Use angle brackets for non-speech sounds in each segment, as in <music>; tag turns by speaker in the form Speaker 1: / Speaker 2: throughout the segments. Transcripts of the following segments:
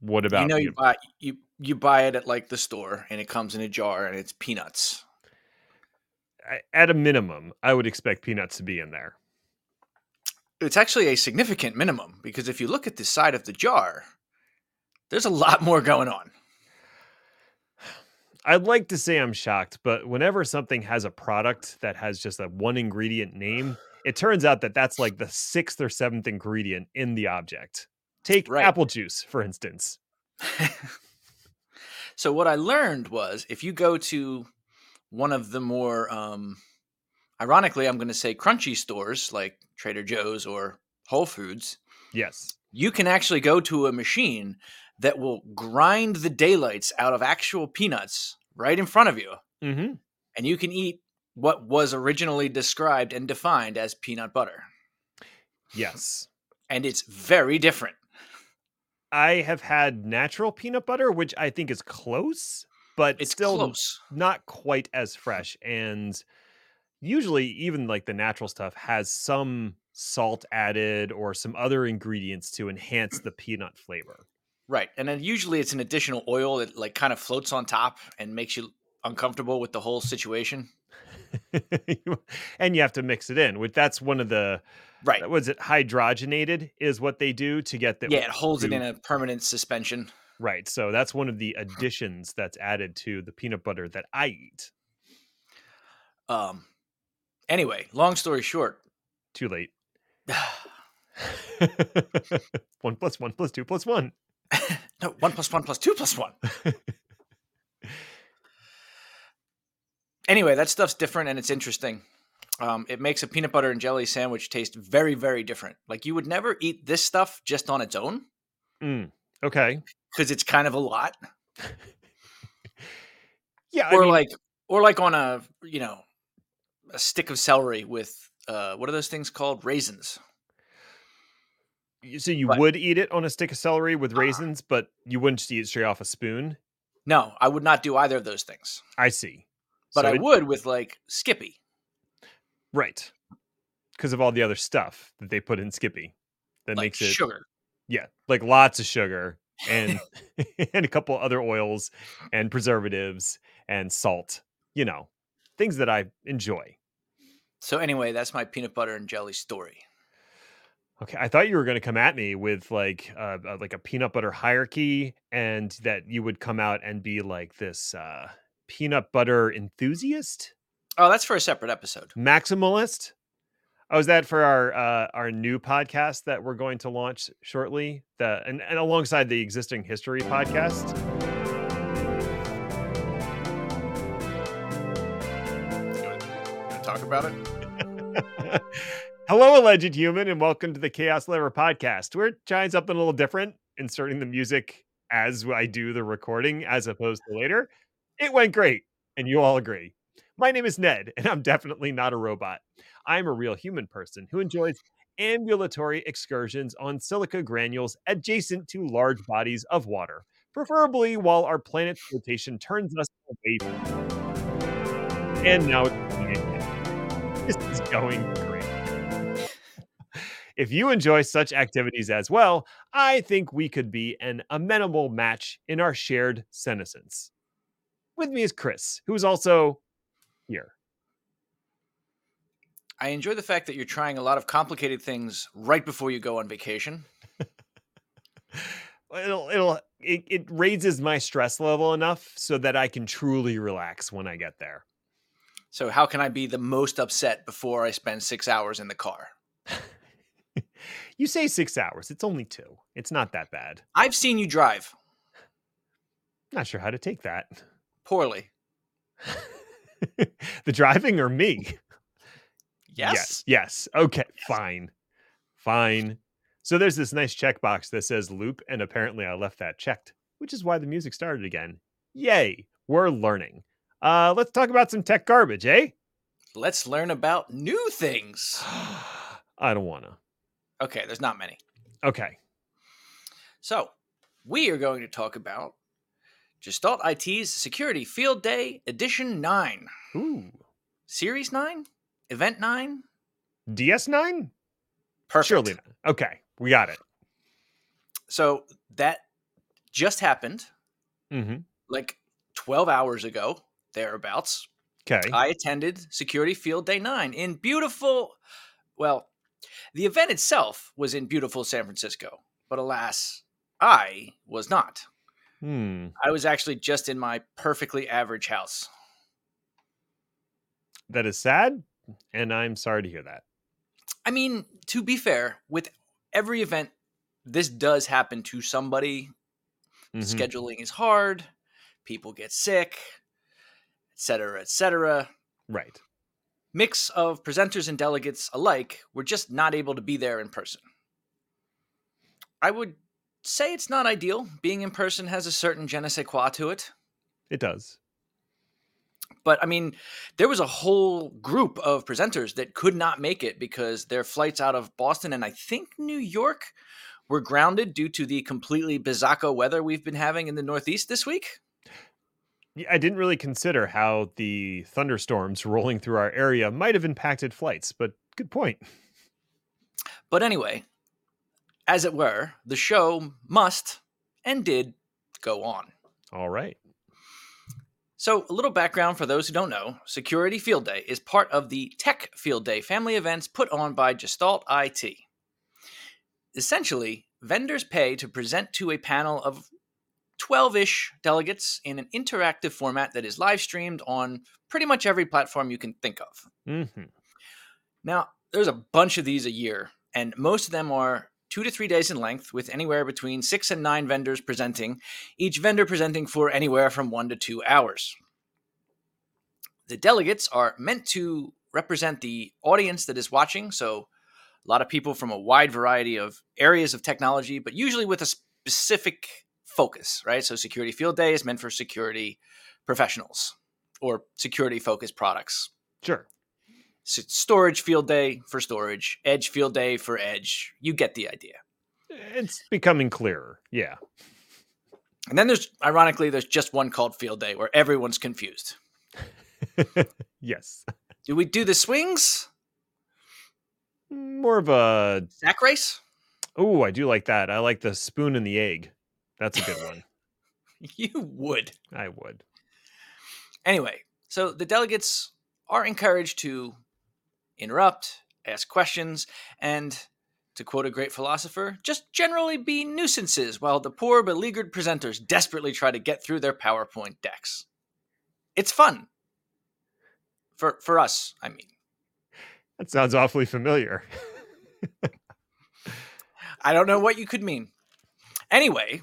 Speaker 1: What about
Speaker 2: you know you buy you you buy it at like the store and it comes in a jar and it's peanuts.
Speaker 1: At a minimum, I would expect peanuts to be in there.
Speaker 2: It's actually a significant minimum because if you look at the side of the jar, there's a lot more going on.
Speaker 1: I'd like to say I'm shocked, but whenever something has a product that has just a one ingredient name, it turns out that that's like the sixth or seventh ingredient in the object. Take
Speaker 2: Right.
Speaker 1: apple juice, for instance. <laughs>
Speaker 2: so what I learned was if you go to one of the more um ironically I'm going to say crunchy stores like Trader Joe's or Whole Foods,
Speaker 1: Yes.
Speaker 2: you can actually go to a machine that will grind the daylights out of actual peanuts right in front of you
Speaker 1: Mm-hmm.
Speaker 2: and you can eat what was originally described and defined as peanut butter.
Speaker 1: Yes.
Speaker 2: And it's very different.
Speaker 1: I have had natural peanut butter, which I think is close, but
Speaker 2: It's
Speaker 1: still
Speaker 2: close.
Speaker 1: not quite as fresh. And usually, even like the natural stuff has some salt added or some other ingredients to enhance the peanut flavor.
Speaker 2: Right. And then usually it's an additional oil that like kind of floats on top and makes you uncomfortable with the whole situation. <laughs>
Speaker 1: and you have to mix it in, which that's one of the
Speaker 2: Right.
Speaker 1: was it hydrogenated is what they do to get the
Speaker 2: Yeah, it holds it in a permanent suspension.
Speaker 1: right. So that's one of the additions that's added to the peanut butter that I eat.
Speaker 2: Um anyway, long story short,
Speaker 1: Too late. <sighs> <laughs> one plus one plus two plus one. <laughs>
Speaker 2: no, one plus one plus two plus one. Anyway, that stuff's different and it's interesting. Um, it makes a peanut butter and jelly sandwich taste very, very different. Like you would never eat this stuff just on its own
Speaker 1: Mm, okay.
Speaker 2: because it's kind of a lot. <laughs>
Speaker 1: Yeah.
Speaker 2: or
Speaker 1: I mean,
Speaker 2: like or like on a you know a stick of celery with uh what are those things called raisins
Speaker 1: so you
Speaker 2: what?
Speaker 1: would eat it on a stick of celery with
Speaker 2: Uh-uh.
Speaker 1: raisins, but you wouldn't just eat it straight off a spoon.
Speaker 2: no i would not do either of those things
Speaker 1: I see.
Speaker 2: But
Speaker 1: So
Speaker 2: i
Speaker 1: it-
Speaker 2: would with like skippy
Speaker 1: Right. Because of all the other stuff that they put in Skippy that
Speaker 2: like
Speaker 1: makes it
Speaker 2: sugar
Speaker 1: yeah, like lots of sugar <laughs> and <laughs> and a couple other oils and preservatives and salt. You know, things that I enjoy.
Speaker 2: so anyway that's my peanut butter and jelly story
Speaker 1: Okay, I thought you were going to come at me with like uh, uh, like a peanut butter hierarchy, and that you would come out and be like this uh, peanut butter enthusiast,
Speaker 2: oh that's for a separate episode
Speaker 1: maximalist. Oh, is that for our uh, our new podcast that we're going to launch shortly? The and, and alongside the existing history podcast.
Speaker 2: talk about it <laughs>
Speaker 1: Hello, alleged human, and welcome to the Chaos Lever podcast. We're trying something a little different, inserting the music as I do the recording as opposed to later. It went great, and you all agree. My name is Ned, and I'm definitely not a robot. I'm a real human person who enjoys ambulatory excursions on silica granules adjacent to large bodies of water, preferably while our planet's rotation turns us away. And now it's. This is going great. If you enjoy such activities as well, I think we could be an amenable match in our shared senescence. With me is Chris, who is also here.
Speaker 2: i enjoy the fact that you're trying a lot of complicated things right before you go on vacation <laughs>
Speaker 1: It'll it'll it, it raises my stress level enough so that I can truly relax when I get there.
Speaker 2: so how can i be the most upset before i spend six hours in the car <laughs>
Speaker 1: You say six hours. It's only two. It's not that bad.
Speaker 2: i've seen you drive
Speaker 1: Not sure how to take that.
Speaker 2: Poorly <laughs>
Speaker 1: the driving or me?
Speaker 2: yes,
Speaker 1: Yes. Yes. Okay. Fine. Fine. So there's this nice checkbox that says loop, and apparently I left that checked, which is why the music started again. Yay. We're learning. Uh, let's talk about some tech garbage, eh?
Speaker 2: let's learn about new things <sighs>
Speaker 1: I don't wanna.
Speaker 2: okay there's not many
Speaker 1: Okay.
Speaker 2: So, we are going to talk about Gestalt IT's Security Field Day Edition 9.
Speaker 1: Ooh.
Speaker 2: Series 9? Event 9?
Speaker 1: DS9?
Speaker 2: Perfect.
Speaker 1: Surely not. Okay. We got it.
Speaker 2: So, that just happened
Speaker 1: hmm
Speaker 2: like 12 hours ago, thereabouts.
Speaker 1: Okay.
Speaker 2: I attended Security Field Day 9 in beautiful, well, the event itself was in beautiful San Francisco, but alas, I was not.
Speaker 1: Hmm.
Speaker 2: I was actually just in my perfectly average house.
Speaker 1: That is sad, and I'm sorry to hear that.
Speaker 2: I mean, to be fair, with every event, this does happen to somebody.
Speaker 1: Mhm.
Speaker 2: Scheduling is hard, people get sick, etc., etc.
Speaker 1: Right.
Speaker 2: Mix of presenters and delegates alike were just not able to be there in person. I would say it's not ideal. Being in person has a certain je ne sais quoi to it.
Speaker 1: It does.
Speaker 2: But I mean, there was a whole group of presenters that could not make it because their flights out of Boston and I think New York were grounded due to the completely bizarro weather we've been having in the Northeast this week.
Speaker 1: Yeah, I didn't really consider how the thunderstorms rolling through our area might have impacted flights, but good point.
Speaker 2: But anyway, as it were, the show must and did go on.
Speaker 1: All right.
Speaker 2: So, a little background for those who don't know Security Field Day is part of the Tech Field Day family events put on by Gestalt IT. Essentially, vendors pay to present to a panel of 12 ish delegates in an interactive format that is live streamed on pretty much every platform you can think of.
Speaker 1: hmm
Speaker 2: Now, there's a bunch of these a year, and most of them are two to three days in length, with anywhere between six and nine vendors presenting, each vendor presenting for anywhere from one to two hours. The delegates are meant to represent the audience that is watching, so a lot of people from a wide variety of areas of technology, but usually with a specific focus, right? So, Security Field Day is meant for security professionals or security focused products
Speaker 1: Sure.
Speaker 2: Storage field day for storage, edge field day for edge. You get the idea.
Speaker 1: It's becoming clearer. Yeah.
Speaker 2: And then there's, ironically, there's just one called field day where everyone's confused. <laughs>
Speaker 1: yes.
Speaker 2: Do we do the swings?
Speaker 1: More of a.
Speaker 2: Sack race?
Speaker 1: Oh, I do like that. I like the spoon and the egg. That's a good one. <laughs>
Speaker 2: You would.
Speaker 1: I would.
Speaker 2: Anyway, so the delegates are encouraged to interrupt, ask questions, and, to quote a great philosopher, just generally be nuisances while the poor beleaguered presenters desperately try to get through their PowerPoint decks. It's fun. For, for us, I mean.
Speaker 1: That sounds awfully familiar.
Speaker 2: I don't know what you could mean. Anyway,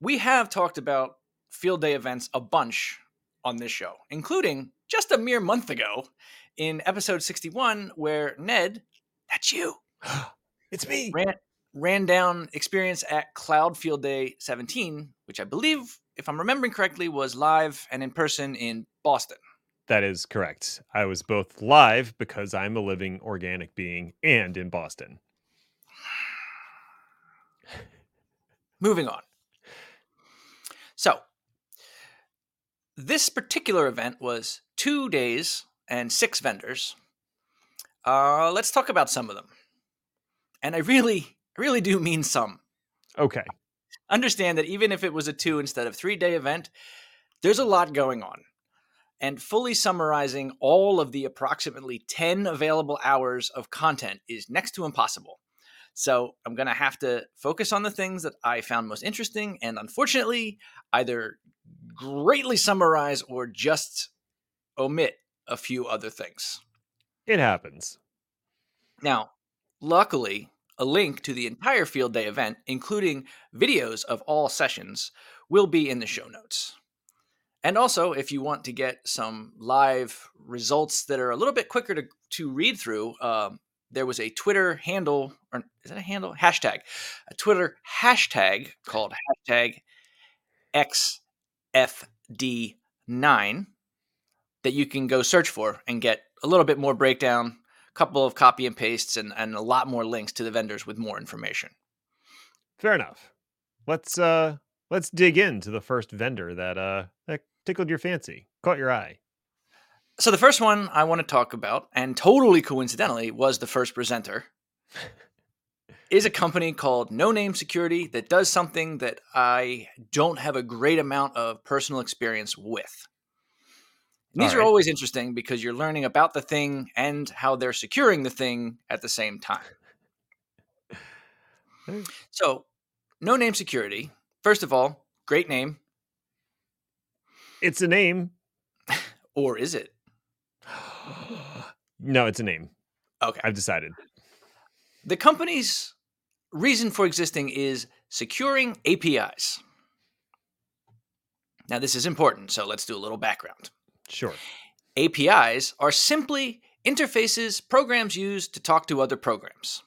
Speaker 2: we have talked about field day events a bunch on this show, including just a mere month ago in episode 61, where Ned, that's you, <gasps>
Speaker 1: it's me.
Speaker 2: ran, ran down experience at Cloud Field Day 17, which I believe, if I'm remembering correctly, was live and in person in Boston.
Speaker 1: That is correct. I was both live because I'm a living organic being and in Boston. <sighs>
Speaker 2: Moving on. So, this particular event was two days and six vendors. Uh, let's talk about some of them. And I really, really do mean some.
Speaker 1: Okay.
Speaker 2: Understand that even if it was a two instead of three day event, there's a lot going on. And fully summarizing all of the approximately 10 available hours of content is next to impossible. So I'm going to have to focus on the things that I found most interesting and unfortunately either greatly summarize or just omit a few other things.
Speaker 1: It happens.
Speaker 2: Now, luckily, a link to the entire field day event, including videos of all sessions, will be in the show notes. And also, if you want to get some live results that are a little bit quicker to, to read through, um, there was a Twitter handle, or is that a handle? Hashtag. A Twitter hashtag called hashtag SFD9 that you can go search for and get a little bit more breakdown, a couple of copy and pastes, and, and a lot more links to the vendors with more information.
Speaker 1: Fair enough. Let's uh let's dig into the first vendor that uh that tickled your fancy, caught your eye.
Speaker 2: So the first one I want to talk about, and totally coincidentally, was the first presenter. <laughs> is a company called Noname Security that does something that I don't have a great amount of personal experience with. And these
Speaker 1: All
Speaker 2: are always interesting because you're learning about the thing and how they're securing the thing at the same time. So, Noname Security, first of all, great name,
Speaker 1: It's a name. <laughs>
Speaker 2: or is it? <gasps>
Speaker 1: no, it's a name.
Speaker 2: Okay.
Speaker 1: I've decided.
Speaker 2: The company's reason for existing is securing APIs. Now, this is important, so let's do a little background.
Speaker 1: Sure.
Speaker 2: APIs are simply interfaces programs use to talk to other programs.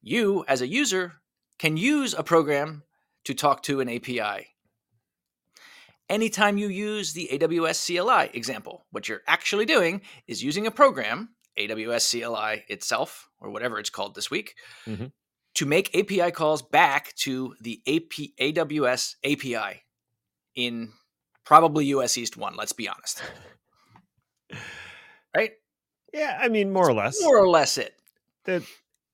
Speaker 2: You, as a user, can use a program to talk to an API. Anytime you use the AWS CLI example, what you're actually doing is using a program, AWS CLI itself, or whatever it's called this week,
Speaker 1: Mhm.
Speaker 2: to make API calls back to the AP, AWS API in probably US East 1, let's be honest. <laughs> Right?
Speaker 1: Yeah, I mean, more or less.
Speaker 2: More or less it.
Speaker 1: the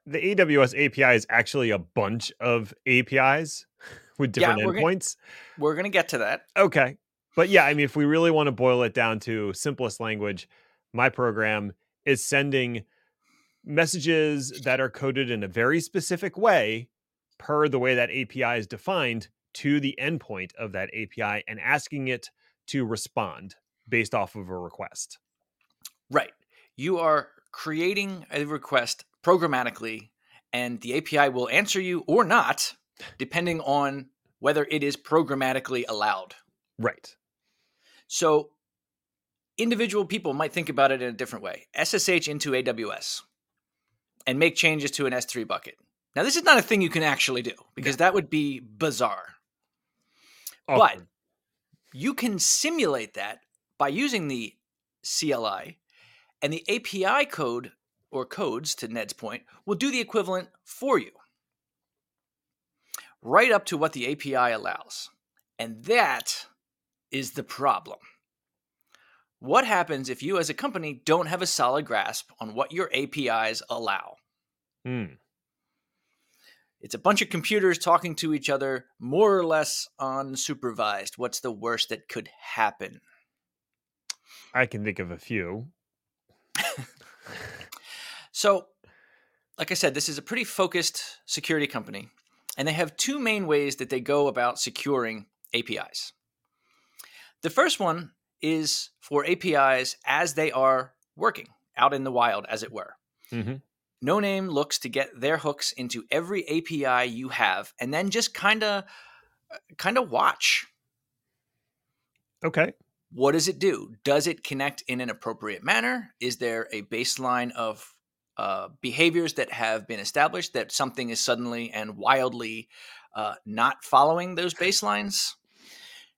Speaker 1: the AWS API is actually a bunch of APIs <laughs> with
Speaker 2: Yeah,
Speaker 1: different
Speaker 2: gonna-
Speaker 1: endpoints.
Speaker 2: We're going to get to that.
Speaker 1: Okay. But yeah, I mean, if we really want to boil it down to simplest language, my program is sending messages that are coded in a very specific way per the way that API is defined to the endpoint of that API and asking it to respond based off of a request.
Speaker 2: Right. You are creating a request programmatically, and the API will answer you or not, depending on whether it is programmatically allowed.
Speaker 1: Right.
Speaker 2: So, individual people might think about it in a different way SSH into AWS and make changes to an S3 bucket. Now, this is not a thing you can actually do because that would be bizarre. But you can simulate that by using the CLI, and the API code or codes, to Ned's point, will do the equivalent for you, right up to what the API allows. And that is the problem. What happens if you, as a company, don't have a solid grasp on what your APIs allow?
Speaker 1: Hmm.
Speaker 2: It's a bunch of computers talking to each other, more or less unsupervised. What's the worst that could happen?
Speaker 1: I can think of a few. <laughs>
Speaker 2: So, like I said, this is a pretty focused security company, and they have two main ways that they go about securing APIs. The first one is for APIs as they are working out in the wild, as it were.
Speaker 1: Mhm.
Speaker 2: Noname looks to get their hooks into every API you have, and then just kind of, kind of watch
Speaker 1: Okay.
Speaker 2: what does it do? Does it connect in an appropriate manner? Is there a baseline of uh, behaviors that have been established that something is suddenly and wildly uh, not following those baselines?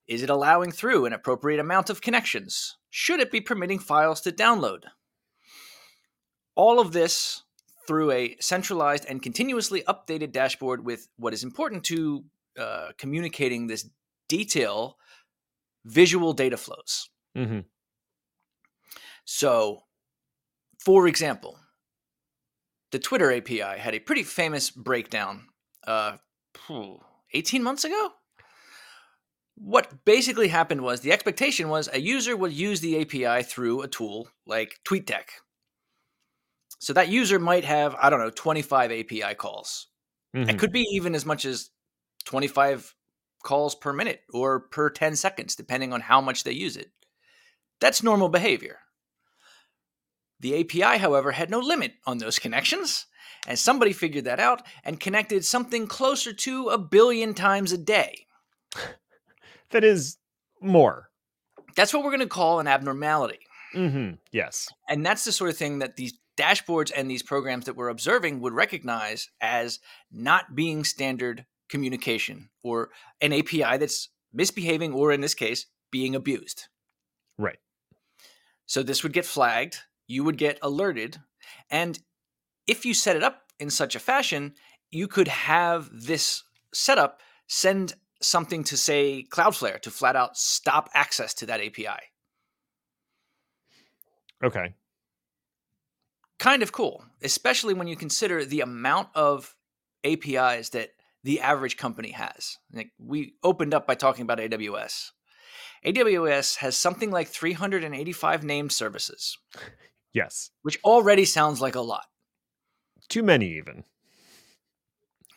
Speaker 2: Is it allowing through an appropriate amount of connections? Should it be permitting files to download? All of this through a centralized and continuously updated dashboard with what is important to uh, communicating this detail visual data flows.
Speaker 1: hmm
Speaker 2: So, for example, the Twitter API had a pretty famous breakdown uh, 18 months ago. What basically happened was the expectation was a user would use the API through a tool like TweetDeck. So that user might have, I don't know, 25 API calls.
Speaker 1: Mm-hmm.
Speaker 2: It could be even as much as 25 calls per minute or per 10 seconds, depending on how much they use it. That's normal behavior. The API, however, had no limit on those <laughs> connections, and somebody figured that out and connected something closer to a billion times a day. <laughs>
Speaker 1: That is more.
Speaker 2: That's what we're going to call an abnormality.
Speaker 1: hmm Yes.
Speaker 2: And that's the sort of thing that these dashboards and these programs that we're observing would recognize as not being standard communication or an API that's misbehaving or, in this case, being abused.
Speaker 1: Right.
Speaker 2: So this would get flagged, you would get alerted, and if you set it up in such a fashion, you could have this setup send something to say Cloudflare to flat out stop access to that API.
Speaker 1: Okay.
Speaker 2: Kind of cool, especially when you consider the amount of APIs that the average company has. Like we opened up by talking about AWS. AWS has something like 385 named services. <laughs>
Speaker 1: Yes.
Speaker 2: Which already sounds like a lot.
Speaker 1: Too many, even.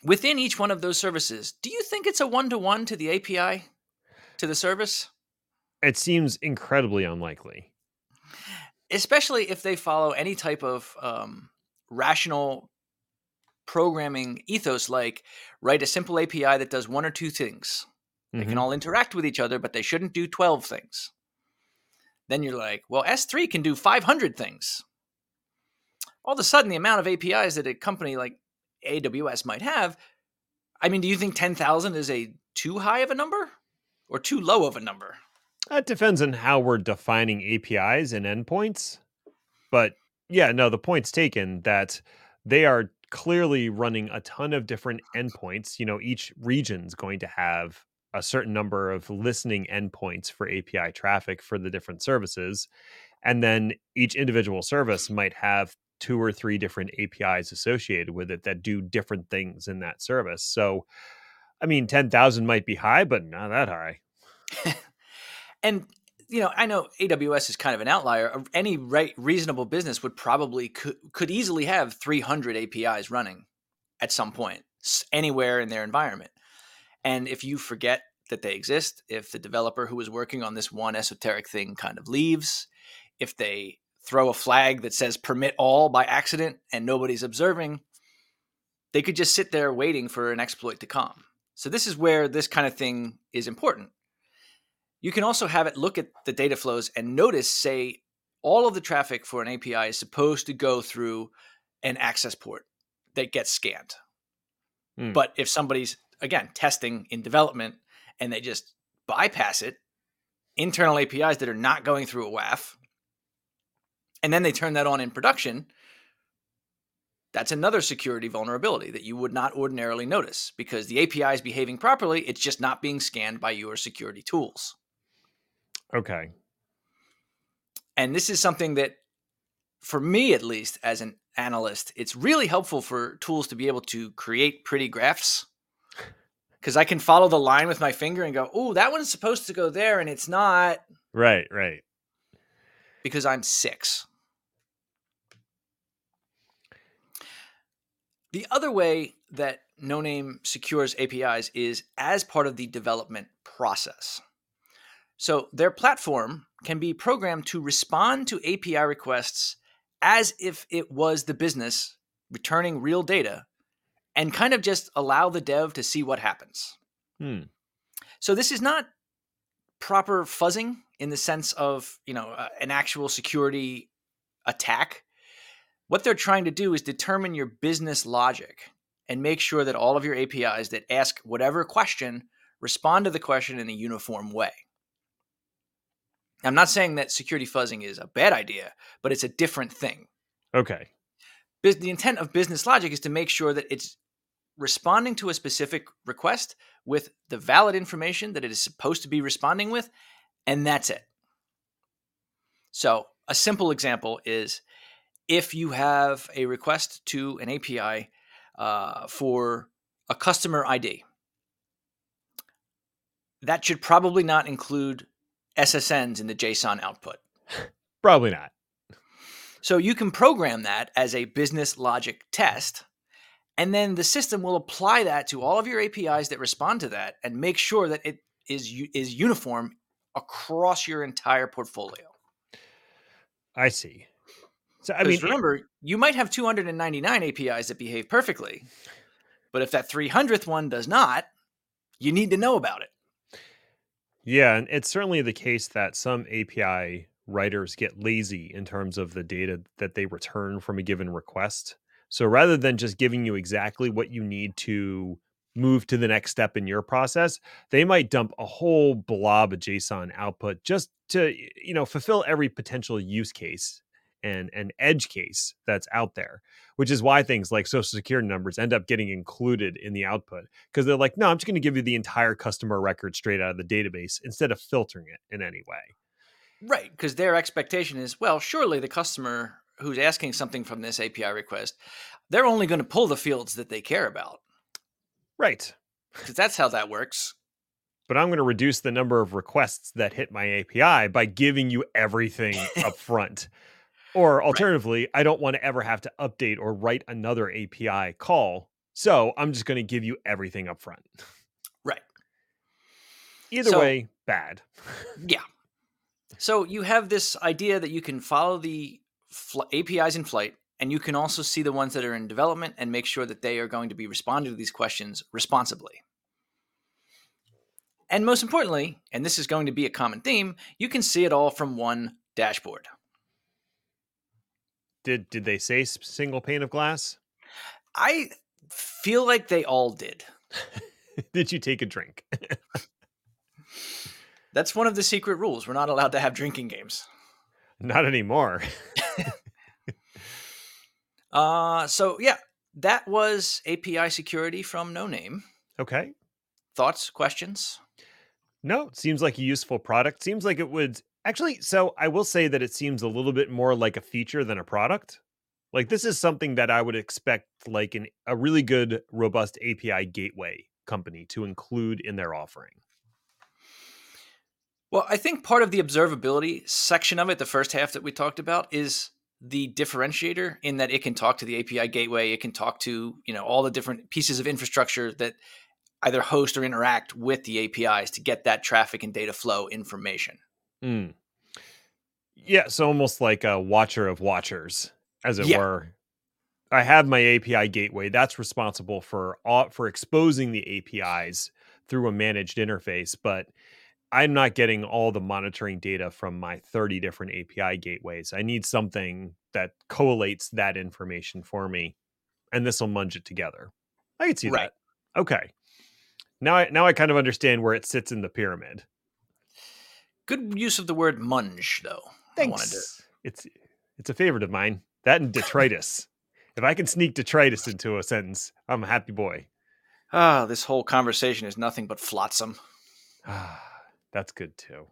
Speaker 2: Within each one of those services, do you think it's a one to one to the API, to the service?
Speaker 1: It seems incredibly unlikely.
Speaker 2: Especially if they follow any type of um, rational programming ethos, like write a simple API that does one or two things. They
Speaker 1: Mm-hmm.
Speaker 2: can all interact with each other, but they shouldn't do 12 things. Then you're like, well, S3 can do 500 things. All of a sudden, the amount of APIs that a company like AWS might have, I mean, do you think 10,000 is a too high of a number or too low of a number?
Speaker 1: That depends on how we're defining APIs and endpoints. But yeah, no, the point's taken that they are clearly running a ton of different endpoints. You know, each region's going to have a certain number of listening endpoints for API traffic for the different services. And then each individual service might have two or three different APIs associated with it that do different things in that service. So, I mean, 10,000 might be high, but not that high. <laughs>
Speaker 2: and you know, I know AWS is kind of an outlier. Uh, any right, reasonable business would probably could, could easily have 300 APIs running at some point anywhere in their environment. And if you forget that they exist, if the developer who was working on this one esoteric thing kind of leaves, if they throw a flag that says permit all by accident and nobody's observing, they could just sit there waiting for an exploit to come. So this is where this kind of thing is important. You can also have it look at the data flows and notice, say, all of the traffic for an API is supposed to go through an access port that gets scanned.
Speaker 1: Hmm.
Speaker 2: But if somebody's, again, testing in development and they just bypass it, internal APIs that are not going through a WAF, and then they turn that on in production, that's another security vulnerability that you would not ordinarily notice because the API is behaving properly. It's just not being scanned by your security tools.
Speaker 1: Okay.
Speaker 2: And this is something that, for me at least, as an analyst, it's really helpful for tools to be able to create pretty graphs. Because I can follow the line with my finger and go, oh, that one's supposed to go there and it's not
Speaker 1: Right, right.
Speaker 2: because I'm six. The other way that Noname secures APIs is as part of the development process. So their platform can be programmed to respond to API requests as if it was the business returning real data and kind of just allow the dev to see what happens.
Speaker 1: Hmm.
Speaker 2: So this is not proper fuzzing in the sense of, you know, uh, an actual security attack. What they're trying to do is determine your business logic and make sure that all of your APIs that ask whatever question respond to the question in a uniform way. I'm not saying that security fuzzing is a bad idea, but it's a different thing.
Speaker 1: Okay.
Speaker 2: The intent of business logic is to make sure that it's responding to a specific request with the valid information that it is supposed to be responding with, and that's it. So, a simple example is if you have a request to an API uh, for a customer ID, that should probably not include SSNs in the JSON output.
Speaker 1: Probably not.
Speaker 2: So you can program that as a business logic test, and then the system will apply that to all of your APIs that respond to that and make sure that it is is uniform across your entire portfolio.
Speaker 1: I see. So I mean,
Speaker 2: remember, you might have 299 APIs that behave perfectly, but if that 300th one does not, you need to know about it.
Speaker 1: Yeah, and it's certainly the case that some API writers get lazy in terms of the data that they return from a given request. So rather than just giving you exactly what you need to move to the next step in your process, they might dump a whole blob of JSON output just to, you know, fulfill every potential use case and an edge case that's out there, which is why things like social security numbers end up getting included in the output because they're like, no, I'm just going to give you the entire customer record straight out of the database instead of filtering it in any way.
Speaker 2: Right, because their expectation is, well, surely the customer who's asking something from this API request, they're only going to pull the fields that they care about.
Speaker 1: Right.
Speaker 2: Because that's how that works.
Speaker 1: But I'm going to reduce the number of requests that hit my API by giving you everything <laughs> up front. Or alternatively, right. I don't want to ever have to update or write another API call. So I'm just going to give you everything up front.
Speaker 2: Right.
Speaker 1: Either so, way, bad. <laughs>
Speaker 2: yeah. So you have this idea that you can follow the fl- APIs in flight, and you can also see the ones that are in development and make sure that they are going to be responding to these questions responsibly. And most importantly, and this is going to be a common theme, you can see it all from one dashboard.
Speaker 1: Did did they say single pane of glass?
Speaker 2: I feel like they all did. <laughs>
Speaker 1: did you take a drink? <laughs>
Speaker 2: That's one of the secret rules. We're not allowed to have drinking games.
Speaker 1: Not anymore. <laughs>
Speaker 2: uh so yeah, that was API security from Noname.
Speaker 1: Okay.
Speaker 2: Thoughts, questions?
Speaker 1: No, seems like a useful product. Seems like it would actually. So I will say that it seems a little bit more like a feature than a product. Like this is something that I would expect, like an, a really good, robust API gateway company to include in their offering.
Speaker 2: Well, I think part of the observability section of it, the first half that we talked about, is the differentiator in that it can talk to the API gateway, it can talk to you know all the different pieces of infrastructure that either host or interact with the APIs to get that traffic and data flow information.
Speaker 1: Mm. Yeah, so almost like a watcher of watchers, as it yeah. were. I have my API gateway that's responsible for all, for exposing the APIs through a managed interface, but I'm not getting all the monitoring data from my 30 different API gateways. I need something that collates that information for me, and this will munge it together. I can see right. that. Okay. Now I now I kind of understand where it sits in the pyramid.
Speaker 2: Good use of the word munge, though.
Speaker 1: Thanks. To... It's it's a favorite of mine. That and detritus. <laughs> if I can sneak detritus into a sentence, I'm a happy boy.
Speaker 2: Ah, this whole conversation is nothing but flotsam.
Speaker 1: Ah, that's good too.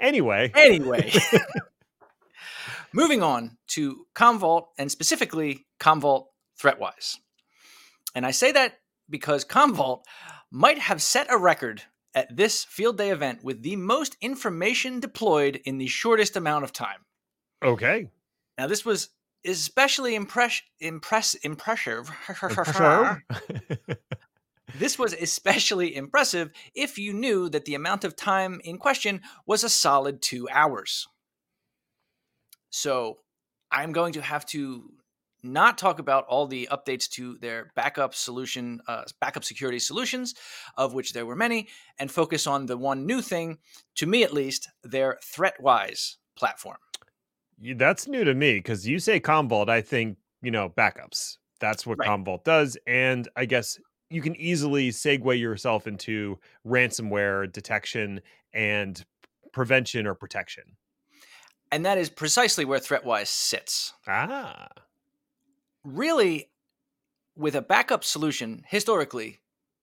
Speaker 1: Anyway.
Speaker 2: Anyway. <laughs> <laughs> Moving on to Commvault and specifically Commvault ThreatWise. And I say that because Commvault might have set a record at this field day event with the most information deployed in the shortest amount of time.
Speaker 1: Okay.
Speaker 2: Now this was especially impress impress impressive. <laughs> this was especially impressive if you knew that the amount of time in question was a solid 2 hours. So, I'm going to have to not talk about all the updates to their backup solution, uh, backup security solutions, of which there were many, and focus on the one new thing, to me at least, their ThreatWise platform.
Speaker 1: That's new to me because you say Commvault, I think, you know, backups. That's what right. Commvault does. And I guess you can easily segue yourself into ransomware detection and prevention or protection.
Speaker 2: And that is precisely where ThreatWise sits.
Speaker 1: Ah
Speaker 2: really, with a backup solution, historically,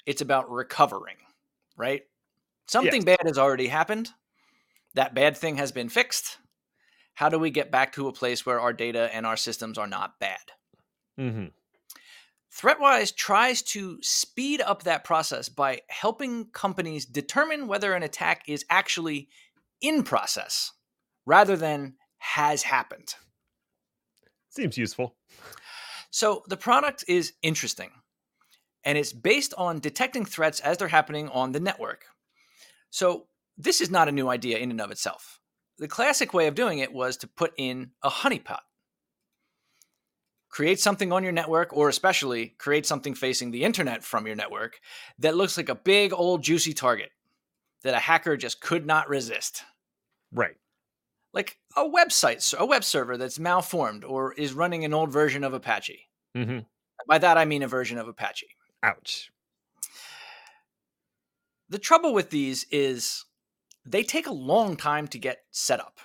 Speaker 2: it's about recovering, right? Something yes. bad has already happened. That bad thing has been fixed. How do we get back to a place where our data and our systems are not bad?
Speaker 1: Mm-hmm.
Speaker 2: ThreatWise tries to speed up that process by helping companies determine whether an attack is actually in process rather than has happened.
Speaker 1: Seems useful.
Speaker 2: So the product is interesting, and it's based on detecting threats as they're happening on the network. So this is not a new idea in and of itself. The classic way of doing it was to put in a honeypot. Create something on your network, or especially create something facing the internet from your network that looks like a big old juicy target that a hacker just could not resist.
Speaker 1: Right
Speaker 2: like a website, a web server that's malformed or is running an old version of Apache.
Speaker 1: Mm-hmm.
Speaker 2: By that, I mean a version of Apache.
Speaker 1: Ouch.
Speaker 2: The trouble with these is they take a long time to get set up.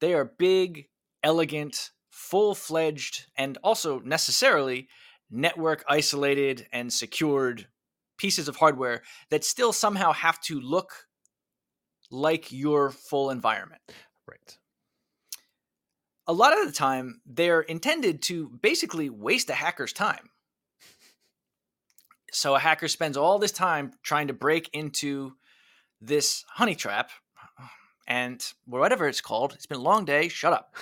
Speaker 2: They are big, elegant, full fledged, and also necessarily network isolated and secured pieces of hardware that still somehow have to look like your full environment.
Speaker 1: Right.
Speaker 2: A lot of the time, they're intended to basically waste a hacker's time. So a hacker spends all this time trying to break into this honey trap and whatever it's called. It's been a long day. Shut up.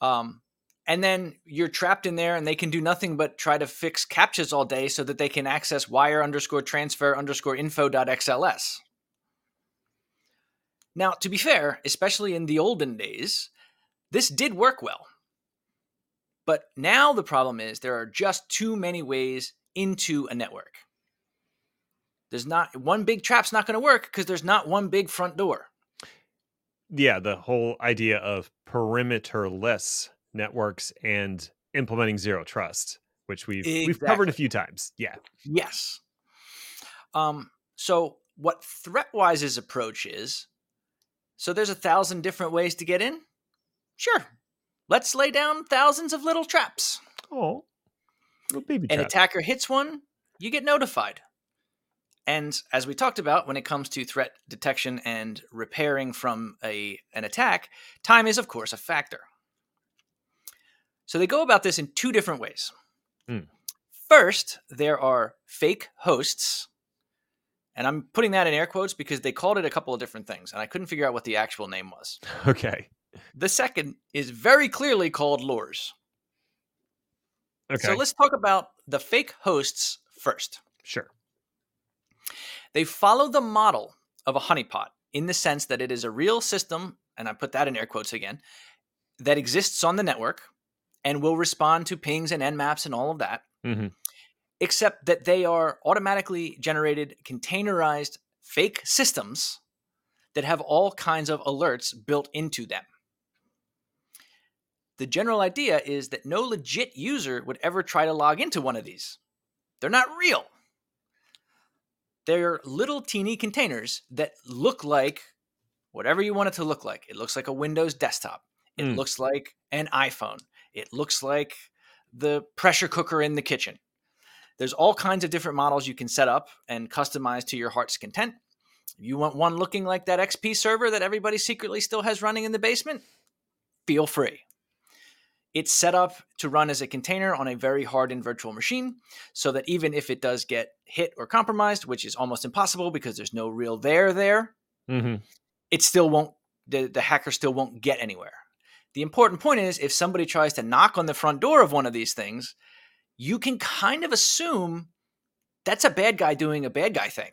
Speaker 2: Um, and then you're trapped in there and they can do nothing but try to fix captchas all day so that they can access wire underscore transfer underscore info dot xls now to be fair especially in the olden days this did work well but now the problem is there are just too many ways into a network there's not one big trap's not going to work because there's not one big front door
Speaker 1: Yeah, the whole idea of perimeterless networks and implementing zero trust, which we've we've covered a few times. Yeah.
Speaker 2: Yes. Um, so what ThreatWise's approach is, so there's a thousand different ways to get in. Sure. Let's lay down thousands of little traps.
Speaker 1: Oh, little baby
Speaker 2: An
Speaker 1: trap.
Speaker 2: attacker hits one, you get notified. And as we talked about, when it comes to threat detection and repairing from a an attack, time is of course a factor. So they go about this in two different ways.
Speaker 1: Hmm.
Speaker 2: First, there are fake hosts, and I'm putting that in air quotes because they called it a couple of different things, and I couldn't figure out what the actual name was. <laughs>
Speaker 1: Okay.
Speaker 2: The second is very clearly called lures.
Speaker 1: Okay.
Speaker 2: So let's talk about the fake hosts first.
Speaker 1: sure.
Speaker 2: They follow the model of a honeypot in the sense that it is a real system, and I put that in air quotes again, that exists on the network and will respond to pings and nmaps and all of that,
Speaker 1: hmm
Speaker 2: except that they are automatically generated containerized fake systems that have all kinds of alerts built into them. The general idea is that no legit user would ever try to log into one of these. They're not real. They're little teeny containers that look like whatever you want it to look like. It looks like a Windows desktop. It
Speaker 1: Mm.
Speaker 2: looks like an iPhone. It looks like the pressure cooker in the kitchen. There's all kinds of different models you can set up and customize to your heart's content. If you want one looking like that XP server that everybody secretly still has running in the basement, feel free. It's set up to run as a container on a very hardened virtual machine so that even if it does get hit or compromised, which is almost impossible because there's no real there there,
Speaker 1: hmm
Speaker 2: it still won't the, the hacker still won't get anywhere. The important point is if somebody tries to knock on the front door of one of these things, you can kind of assume that's a bad guy doing a bad guy thing.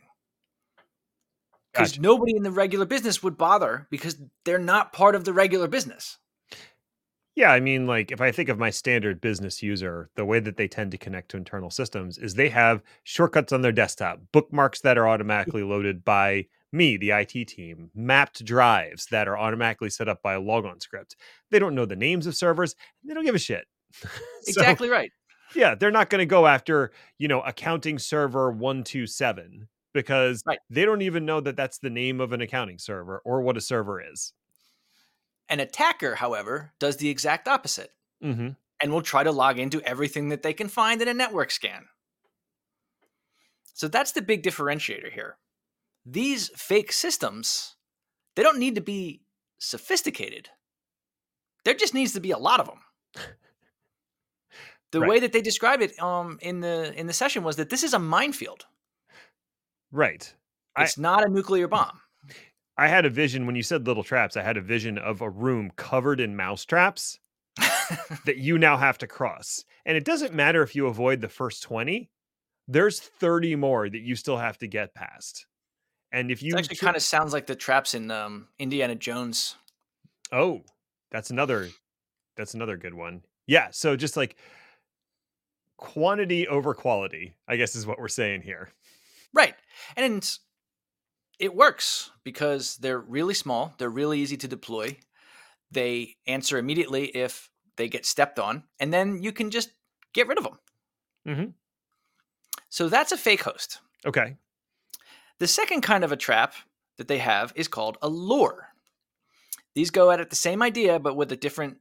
Speaker 2: Because
Speaker 1: Gotcha.
Speaker 2: nobody in the regular business would bother because they're not part of the regular business.
Speaker 1: Yeah, I mean, like if I think of my standard business user, the way that they tend to connect to internal systems is they have shortcuts on their desktop, bookmarks that are automatically <laughs> loaded by me, the IT team, mapped drives that are automatically set up by a logon script. They don't know the names of servers, they don't give a shit. <laughs> So,
Speaker 2: Exactly right.
Speaker 1: Yeah, they're not going to go after, you know, accounting server 127 because
Speaker 2: Right.
Speaker 1: they don't even know that that's the name of an accounting server or what a server is.
Speaker 2: An attacker, however, does the exact opposite
Speaker 1: hmm
Speaker 2: and will try to log into everything that they can find in a network scan. So that's the big differentiator here. These fake systems, they don't need to be sophisticated. There just needs to be a lot of them. <laughs> The
Speaker 1: Right.
Speaker 2: way that they described it um, in the in the session was that this is a minefield.
Speaker 1: Right. I-
Speaker 2: It's not a nuclear bomb.
Speaker 1: I had a vision when you said little traps. I had a vision of a room covered in mouse traps <laughs> that you now have to cross. And it doesn't matter if you avoid the first 20, there's 30 more that you still have to get past. And if you
Speaker 2: it actually
Speaker 1: tr-
Speaker 2: kind of sounds like the traps in um, Indiana Jones.
Speaker 1: Oh, that's another that's another good one. Yeah, so just like quantity over quality, I guess is what we're saying here.
Speaker 2: Right. And it works because they're really small, they're really easy to deploy. They answer immediately if they get stepped on, and then you can just get rid of them.
Speaker 1: Mhm.
Speaker 2: So that's a fake host.
Speaker 1: Okay.
Speaker 2: The second kind of a trap that they have is called a lure. These go at it the same idea, but with a different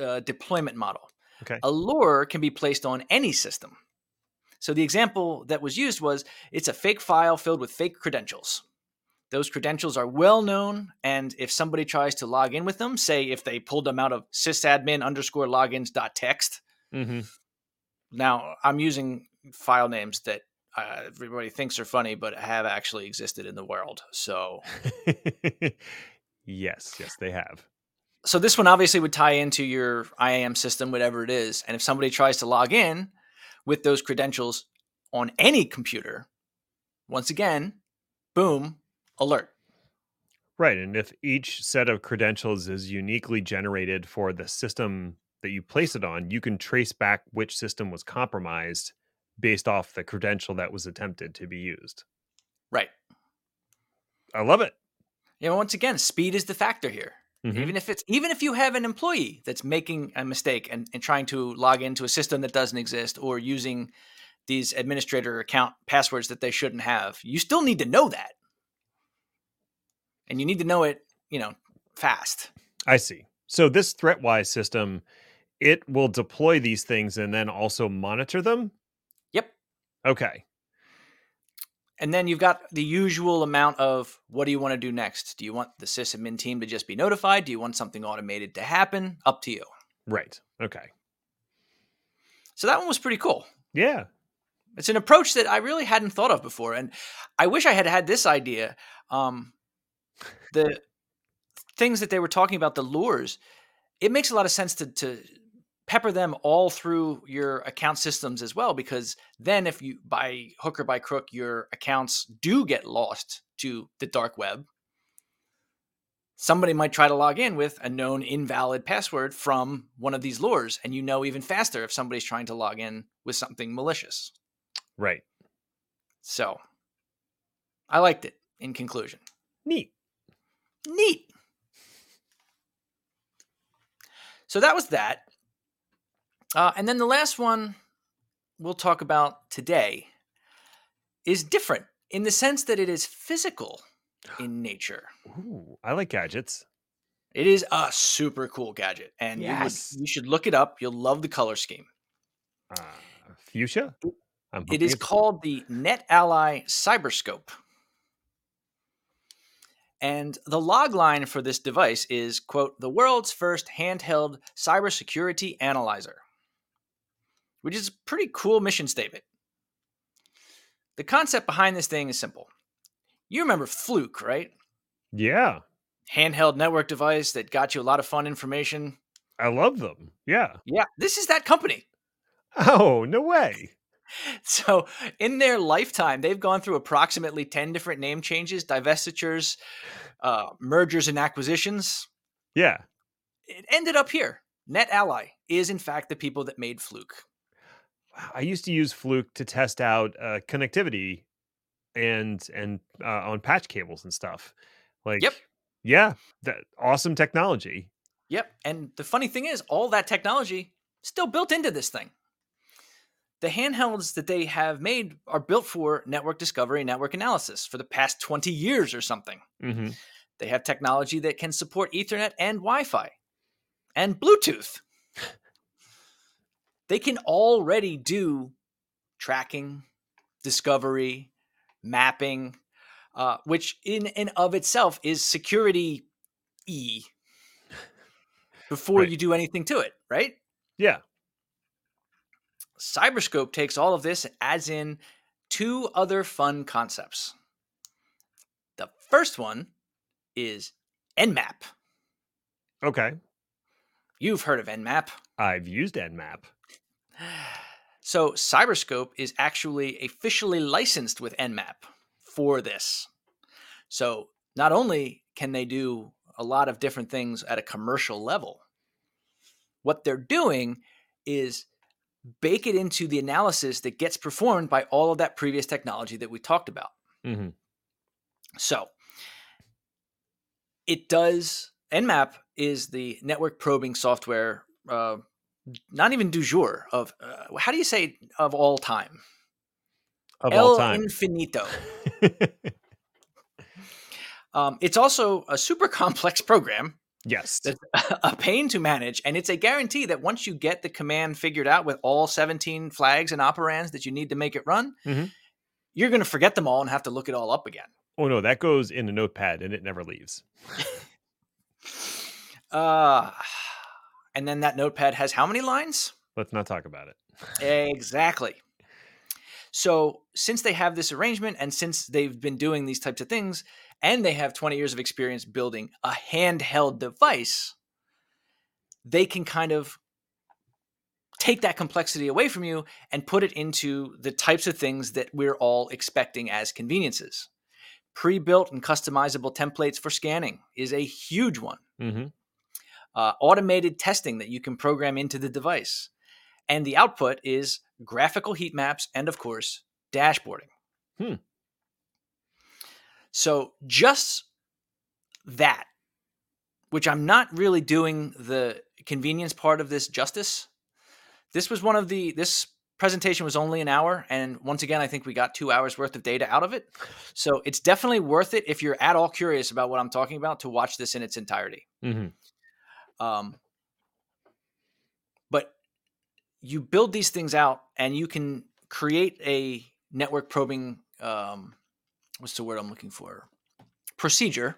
Speaker 2: uh, deployment model.
Speaker 1: Okay.
Speaker 2: A lure can be placed on any system. So the example that was used was it's a fake file filled with fake credentials. Those credentials are well known, and if somebody tries to log in with them, say if they pulled them out of sysadmin underscore logins dot text,
Speaker 1: Mm-hmm.
Speaker 2: now I'm using file names that uh, everybody thinks are funny, but have actually existed in the world. So, <laughs>
Speaker 1: yes, yes, they have.
Speaker 2: So this one obviously would tie into your IAM system, whatever it is, and if somebody tries to log in with those credentials on any computer, once again, boom, alert.
Speaker 1: Right. And if each set of credentials is uniquely generated for the system that you place it on, you can trace back which system was compromised based off the credential that was attempted to be used.
Speaker 2: Right.
Speaker 1: I love it.
Speaker 2: You know, once again, speed is the factor here. Mm-hmm. Even if it's even if you have an employee that's making a mistake and, and trying to log into a system that doesn't exist or using these administrator account passwords that they shouldn't have, you still need to know that. And you need to know it, you know, fast.
Speaker 1: I see. So this ThreatWise system, it will deploy these things and then also monitor them Yep. Okay.
Speaker 2: And then you've got the usual amount of what do you want to do next? Do you want the sysadmin team to just be notified? Do you want something automated to happen? Up to you.
Speaker 1: Right. Okay.
Speaker 2: So that one was pretty cool.
Speaker 1: Yeah.
Speaker 2: It's an approach that I really hadn't thought of before. And I wish I had had this idea. Um, the things that they were talking about, the lures, it makes a lot of sense to, to pepper them all through your account systems as well because then if you by hook or by crook your accounts do get lost to the dark web somebody might try to log in with a known invalid password from one of these lures and you know even faster if somebody's trying to log in with something malicious.
Speaker 1: Right.
Speaker 2: So i liked it in conclusion.
Speaker 1: Neat.
Speaker 2: Neat! So that was that uh, and then the last one we'll talk about today is different in the sense that it is physical <gasps> in nature.
Speaker 1: Ooh, I like gadgets.
Speaker 2: It is a super cool gadget, and yes. you, would, you should look it up. You'll love the color scheme.
Speaker 1: Uh, fuchsia.
Speaker 2: It is called the NetAlly Cyberscope. And the log line for this device is, quote, the world's first handheld cybersecurity analyzer which is a pretty cool mission statement. The concept behind this thing is simple. You remember Fluke, right?
Speaker 1: Yeah.
Speaker 2: Handheld network device that got you a lot of fun information.
Speaker 1: I love them. Yeah.
Speaker 2: Yeah. This is that company.
Speaker 1: Oh, no way. <laughs>
Speaker 2: So, in their lifetime, they've gone through approximately 10 different name changes, divestitures, uh, mergers, and acquisitions.
Speaker 1: Yeah.
Speaker 2: It ended up here. NetAlly is, in fact, the people that made Fluke.
Speaker 1: I used to use Fluke to test out uh, connectivity and and uh, on patch cables and stuff. Like,
Speaker 2: yep,
Speaker 1: yeah, that awesome technology.
Speaker 2: Yep, and the funny thing is, all that technology still built into this thing. The handhelds that they have made are built for network discovery, network analysis for the past twenty years or something.
Speaker 1: Mm-hmm.
Speaker 2: They have technology that can support Ethernet and Wi-Fi and Bluetooth they can already do tracking, discovery, mapping, uh, which in and of itself is security e before right. you do anything to it, right?
Speaker 1: Yeah.
Speaker 2: Cyberscope takes all of this and adds in two other fun concepts. The first one is Nmap.
Speaker 1: Okay.
Speaker 2: You've heard of Nmap.
Speaker 1: I've used Nmap. <sighs>
Speaker 2: So Cyberscope is actually officially licensed with Nmap for this. So not only can they do a lot of different things at a commercial level, what they're doing is bake it into the analysis that gets performed by all of that previous technology that we talked about.
Speaker 1: Mm-hmm.
Speaker 2: So it does, Nmap is the network probing software uh, not even du jour of uh, how do you say of all time?
Speaker 1: Of
Speaker 2: El
Speaker 1: all time.
Speaker 2: Infinito. <laughs> um, it's also a super <laughs> complex program.
Speaker 1: Yes.
Speaker 2: That's <laughs> a pain to manage. And it's a guarantee that once you get the command figured out with all 17 flags and operands that you need to make it run,
Speaker 1: mm-hmm.
Speaker 2: you're going to forget them all and have to look it all up again.
Speaker 1: Oh, no, that goes in a notepad and it never leaves.
Speaker 2: Uh, and then that notepad has how many lines?
Speaker 1: Let's not talk about it. <laughs>
Speaker 2: exactly. So, since they have this arrangement and since they've been doing these types of things and they have 20 years of experience building a handheld device, they can kind of take that complexity away from you and put it into the types of things that we're all expecting as conveniences. Pre built and customizable templates for scanning is a huge one.
Speaker 1: Mm-hmm.
Speaker 2: Uh, automated testing that you can program into the device. And the output is graphical heat maps and, of course, dashboarding.
Speaker 1: Hmm.
Speaker 2: So, just that, which I'm not really doing the convenience part of this justice. This was one of the, this presentation was only an hour. And once again, I think we got two hours worth of data out of it. So, it's definitely worth it if you're at all curious about what I'm talking about to watch this in its entirety.
Speaker 1: Mm-hmm.
Speaker 2: Um, but you build these things out and you can create a network probing um, what's the word i'm looking for? Procedure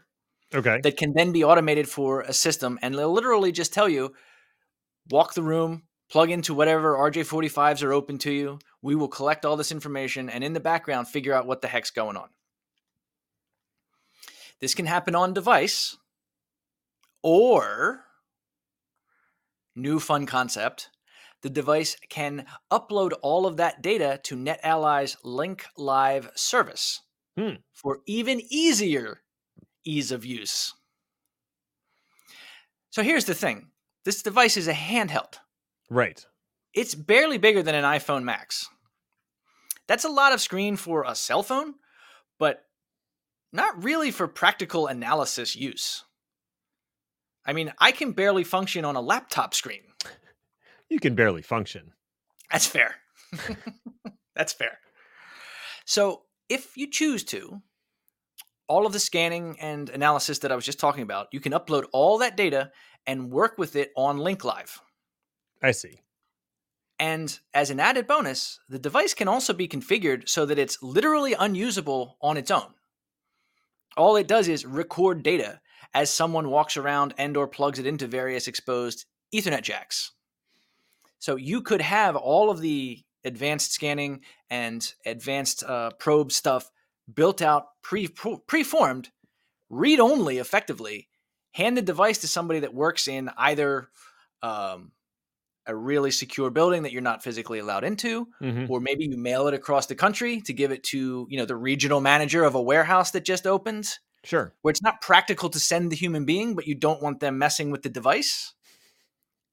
Speaker 1: Okay.
Speaker 2: that can then be automated for a system and they'll literally just tell you walk the room plug into whatever rj45s are open to you. We will collect all this information and in the background figure out what the heck's going on. This can happen on device or new fun concept the device can upload all of that data to NetAlly's Link Live service
Speaker 1: Hmm.
Speaker 2: for even easier ease of use. So here's the thing this device is a handheld,
Speaker 1: Right.
Speaker 2: it's barely bigger than an iPhone Max. That's a lot of screen for a cell phone, but not really for practical analysis use. I mean, I can barely function on a laptop screen.
Speaker 1: You can barely function.
Speaker 2: That's fair. <laughs> That's fair. So, if you choose to, all of the scanning and analysis that I was just talking about, you can upload all that data and work with it on Link Live.
Speaker 1: I see.
Speaker 2: And as an added bonus, the device can also be configured so that it's literally unusable on its own. All it does is record data as someone walks around and or plugs it into various exposed ethernet jacks. So you could have all of the advanced scanning and advanced uh, probe stuff built out, pre preformed, read only effectively. Hand the device to somebody that works in either um, a really secure building that you're not physically allowed into,
Speaker 1: Mhm.
Speaker 2: or maybe you mail it across the country to give it to you know the regional manager of a warehouse that just opened
Speaker 1: Sure.
Speaker 2: where it's not practical to send the human being, but you don't want them messing with the device,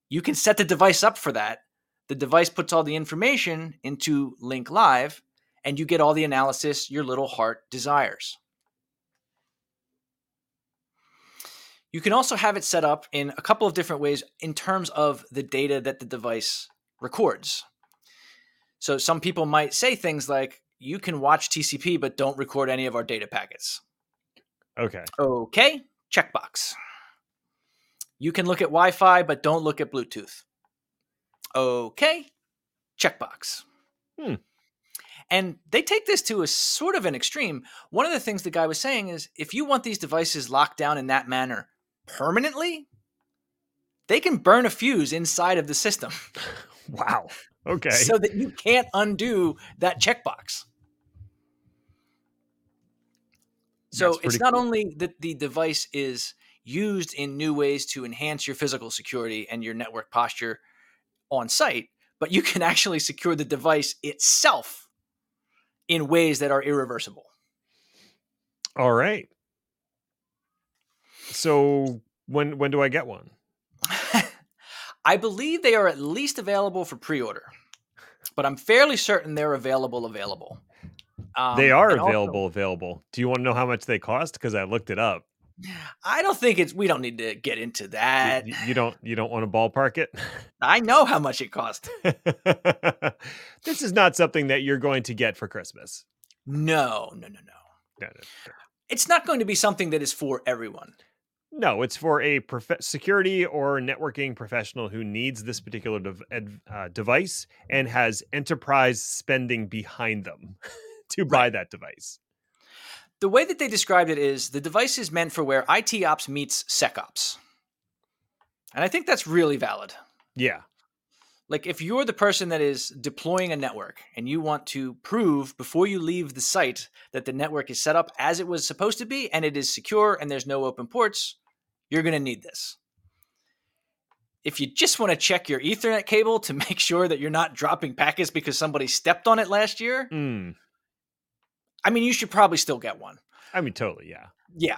Speaker 2: you can set the device up for that. The device puts all the information into Link Live, and you get all the analysis your little heart desires. You can also have it set up in a couple of different ways in terms of the data that the device records. So, some people might say things like, you can watch TCP, but don't record any of our data packets.
Speaker 1: Okay.
Speaker 2: Okay, checkbox. You can look at Wi Fi, but don't look at Bluetooth. Okay, checkbox.
Speaker 1: Hmm.
Speaker 2: And they take this to a sort of an extreme. One of the things the guy was saying is if you want these devices locked down in that manner permanently, they can burn a fuse inside of the system <laughs>
Speaker 1: Wow. <laughs> Okay.
Speaker 2: so that you can't undo that checkbox. So it's not
Speaker 1: cool.
Speaker 2: only that the device is used in new ways to enhance your physical security and your network posture on site, but you can actually secure the device itself in ways that are irreversible.
Speaker 1: All right. So when when do I get one? <laughs>
Speaker 2: I believe they are at least available for pre-order, but I'm fairly certain they're available. Available. Um,
Speaker 1: they are
Speaker 2: and also-
Speaker 1: available. available. Do you want to know how much they cost? Because I looked it up.
Speaker 2: I don't think it's. We don't need to get into that.
Speaker 1: y- you don't you don't want to ballpark it. <laughs>
Speaker 2: I know how much it cost. <laughs>
Speaker 1: this is not something that you're going to get for Christmas.
Speaker 2: No, no, no, no.
Speaker 1: No, no,
Speaker 2: It's not going to be something that is for everyone.
Speaker 1: no, it's for a prof- security or networking professional who needs this particular dev- uh, device and has enterprise spending behind them <laughs> to buy that device.
Speaker 2: The way that they described it is the device is meant for where IT ops meets SecOps. And I think that's really valid.
Speaker 1: Yeah.
Speaker 2: Like if you're the person that is deploying a network and you want to prove before you leave the site that the network is set up as it was supposed to be and it is secure and there's no open ports, you're going to need this. If you just want to check your Ethernet cable to <laughs> make sure that you're not dropping packets because somebody stepped on it last year,
Speaker 1: Mm.
Speaker 2: I mean, you should probably still get one.
Speaker 1: I mean, totally, yeah.
Speaker 2: Yeah.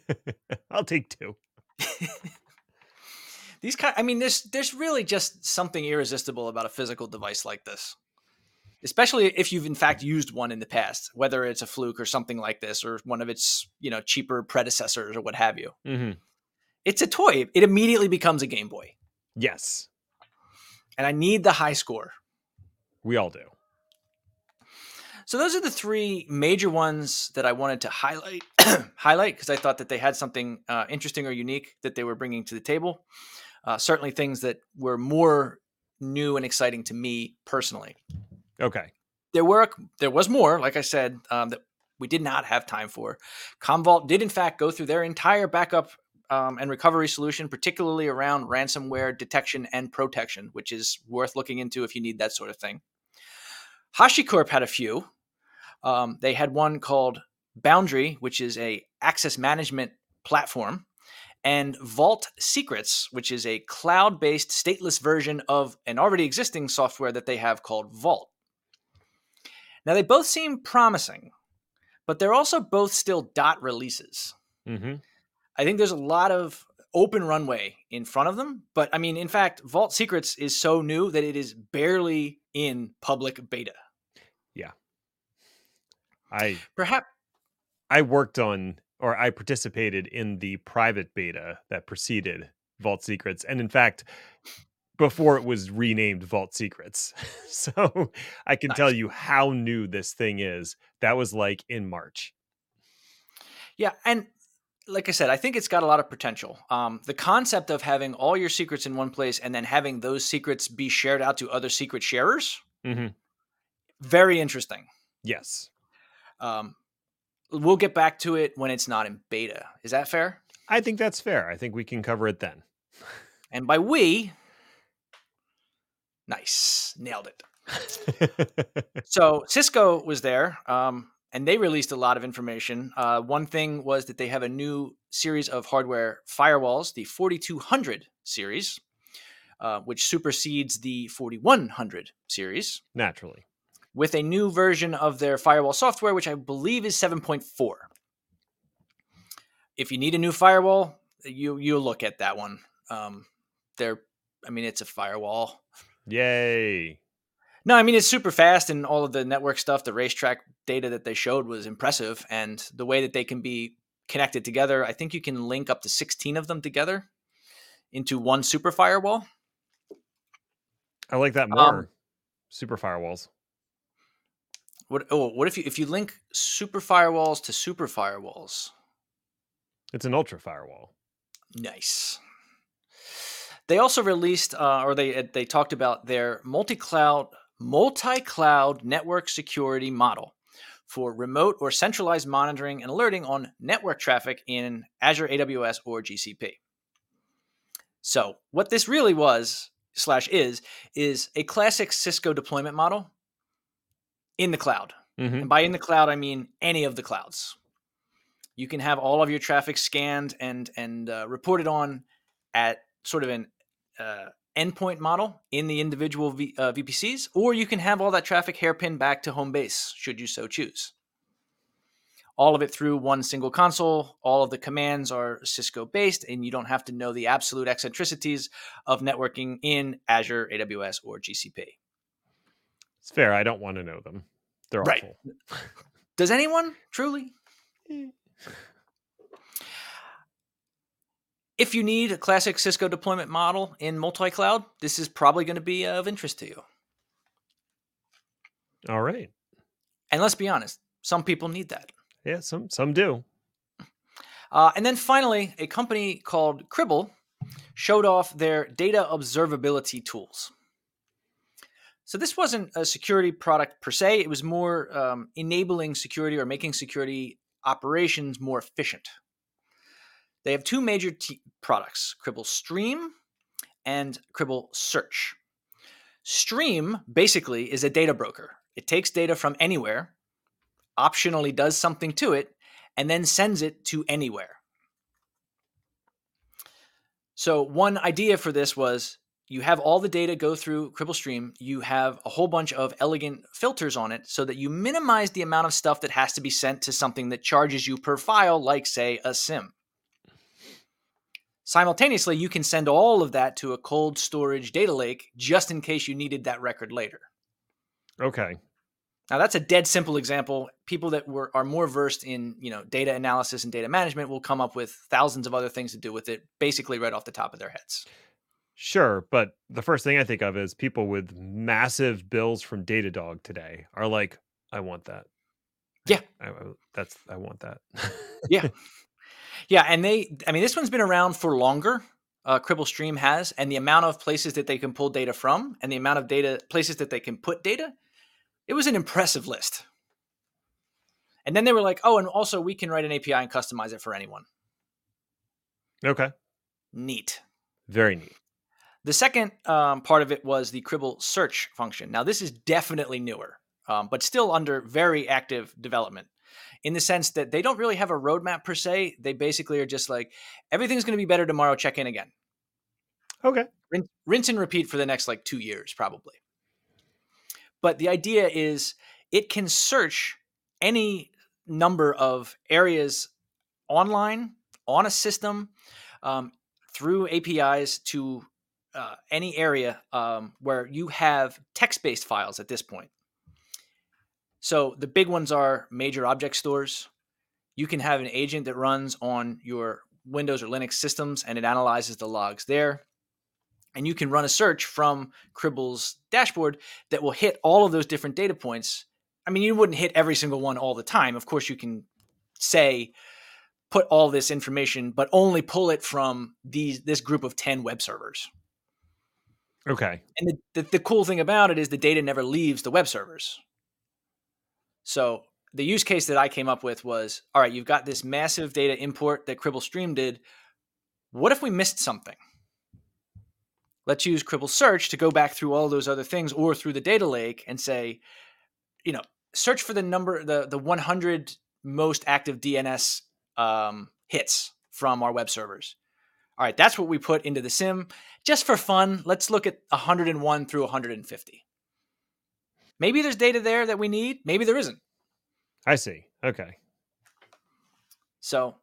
Speaker 2: <laughs>
Speaker 1: I'll take two. <laughs>
Speaker 2: These kind I mean, there's there's really just something irresistible about a physical device like this. Especially if you've in fact used one in the past, whether it's a fluke or something like this, or one of its, you know, cheaper predecessors or what have you.
Speaker 1: hmm
Speaker 2: It's a toy. It immediately becomes a Game Boy.
Speaker 1: Yes,
Speaker 2: And I need the high score.
Speaker 1: we all do.
Speaker 2: So those are the three major ones that I wanted to highlight, <clears throat> highlight because I thought that they had something uh, interesting or unique that they were bringing to the table. Uh, certainly, things that were more new and exciting to me personally.
Speaker 1: Okay.
Speaker 2: There were there was more, like I said, um, that we did not have time for. Commvault did in fact go through their entire backup um, and recovery solution, particularly around ransomware detection and protection, which is worth looking into if you need that sort of thing. HashiCorp had a few. Um, they had one called Boundary, which is a access management platform, and Vault Secrets, which is a cloud-based stateless version of an already existing software that they have called Vault. Now they both seem promising, but they're also both still dot releases.
Speaker 1: hmm
Speaker 2: I think there's a lot of open runway in front of them, but I mean, in fact, Vault Secrets is so new that it is barely in public beta.
Speaker 1: I
Speaker 2: Perhaps
Speaker 1: I worked on or I participated in the private beta that preceded Vault Secrets, and in fact, before it was renamed Vault Secrets. <laughs> so I can tell you how new this thing is. That was like in March.
Speaker 2: Yeah, and like I said, I think it's got a lot of potential. Um, the concept of having all your secrets in one place and then having those secrets be shared out to other secret sharers,
Speaker 1: hmm
Speaker 2: very interesting.
Speaker 1: Yes,
Speaker 2: Um, we'll get back to it when it's not in beta. Is that fair?
Speaker 1: I think that's fair. I think we can cover it then. <laughs>
Speaker 2: And by we, nice, nailed it. <laughs> So Cisco was there, um, and they released a lot of information. Uh, one thing was that they have a new series of hardware firewalls, the 4200 series, uh, which supersedes the 4100 series,
Speaker 1: Naturally.
Speaker 2: With a new version of their firewall software, which I believe is 7.4. If you need a new firewall, you you look at that one. Um, they're, I mean, it's a firewall.
Speaker 1: Yay.
Speaker 2: No, I mean it's super fast and all of the network stuff, the racetrack data that they showed was impressive and the way that they can be connected together. I think you can link up to 16 of them together into one super firewall.
Speaker 1: I like that more.
Speaker 2: Um,
Speaker 1: Super firewalls.
Speaker 2: What oh, what if you if you link super firewalls to super firewalls?
Speaker 1: It's an ultra firewall.
Speaker 2: Nice. They also released, uh, or they they talked about their multi-cloud multi-cloud network security model for remote or centralized monitoring and alerting on network traffic in Azure, AWS, or GCP. So, what this really was slash is is a classic Cisco deployment model in the cloud.
Speaker 1: hmm
Speaker 2: And by in the cloud, I mean any of the clouds. You can have all of your traffic scanned and and uh, reported on at sort of an uh, endpoint model in the individual v, uh, VPCs, or you can have all that traffic hairpin back to home base, should you so choose. All of it through one single console. All of the commands are Cisco based, and you don't have to know the absolute eccentricities of networking in Azure, AWS, or GCP.
Speaker 1: It's fair. I don't want to know them. They're
Speaker 2: Right.
Speaker 1: awful. <laughs>
Speaker 2: Does anyone truly? If you need a classic Cisco deployment model in multi cloud, this is probably going to be of interest to you.
Speaker 1: All right.
Speaker 2: And let's be honest, some people need that.
Speaker 1: Yeah, some some do.
Speaker 2: Uh, and then finally, a company called Cribl showed off their data observability tools. So this wasn't a security product per se; it was more um, enabling security or making security operations more efficient. They have two major t- products: Cribl Stream and Cribl Search. Stream basically is a data broker. It takes data from anywhere, optionally does something to it, and then sends it to anywhere. So, one idea for this was you have all the data go through Cribl Stream. You have a whole bunch of elegant filters on it so that you minimize the amount of stuff that has to be sent to something that charges you per file, like, say, a SIEM. Simultaneously, you can send all of that to a cold storage data lake just in case you needed that record later.
Speaker 1: Okay.
Speaker 2: Now that's a dead simple example. People that were are more versed in you know data analysis and data management will come up with thousands of other things to do with it, basically right off the top of their heads.
Speaker 1: Sure, but the first thing I think of is people with massive bills from Datadog today are like, I want that.
Speaker 2: Yeah,
Speaker 1: I, I, that's I want that.
Speaker 2: yeah, <laughs> yeah, and they, I mean, this one's been around for longer. Uh, Cribl Stream has, and the amount of places that they can pull data from, and the amount of data places that they can put data, it was an impressive list. And then they were like, oh, and also we can write an API and customize it for anyone.
Speaker 1: Okay.
Speaker 2: Neat.
Speaker 1: Very neat.
Speaker 2: The second um, part of it was the Cribl search function. Now, this is definitely newer, um, but still under very active development in the sense that they don't really have a roadmap per se. They basically are just like, everything's going to be better tomorrow, check in again.
Speaker 1: Okay.
Speaker 2: Rinse, rinse and repeat for the next like two years, probably. But the idea is it can search any number of areas online on a system um, through APIs to uh, any area um, where you have text based files at this point. So the big ones are major object stores. You can have an agent that runs on your Windows or Linux systems and it analyzes the logs there. And you can run a search from Cribl's dashboard that will hit all of those different data points. I mean, you wouldn't hit every single one all the time. Of course, you can say, put all this information, but only pull it from these this group of 10 web servers.
Speaker 1: Okay.
Speaker 2: And the, the, the cool thing about it is the data never leaves the web servers. So the use case that I came up with was all right, you've got this massive data import that Cribl Stream did. What if we missed something? Let's use Cribl Search to go back through all those other things or through the data lake and say, you know, search for the number, the, the 100 most active DNS um, hits from our web servers. All right, that's what we put into the SIEM. Just for fun, let's look at 101 through 150. Maybe there's data there that we need. Maybe there isn't.
Speaker 1: I see. Okay.
Speaker 2: So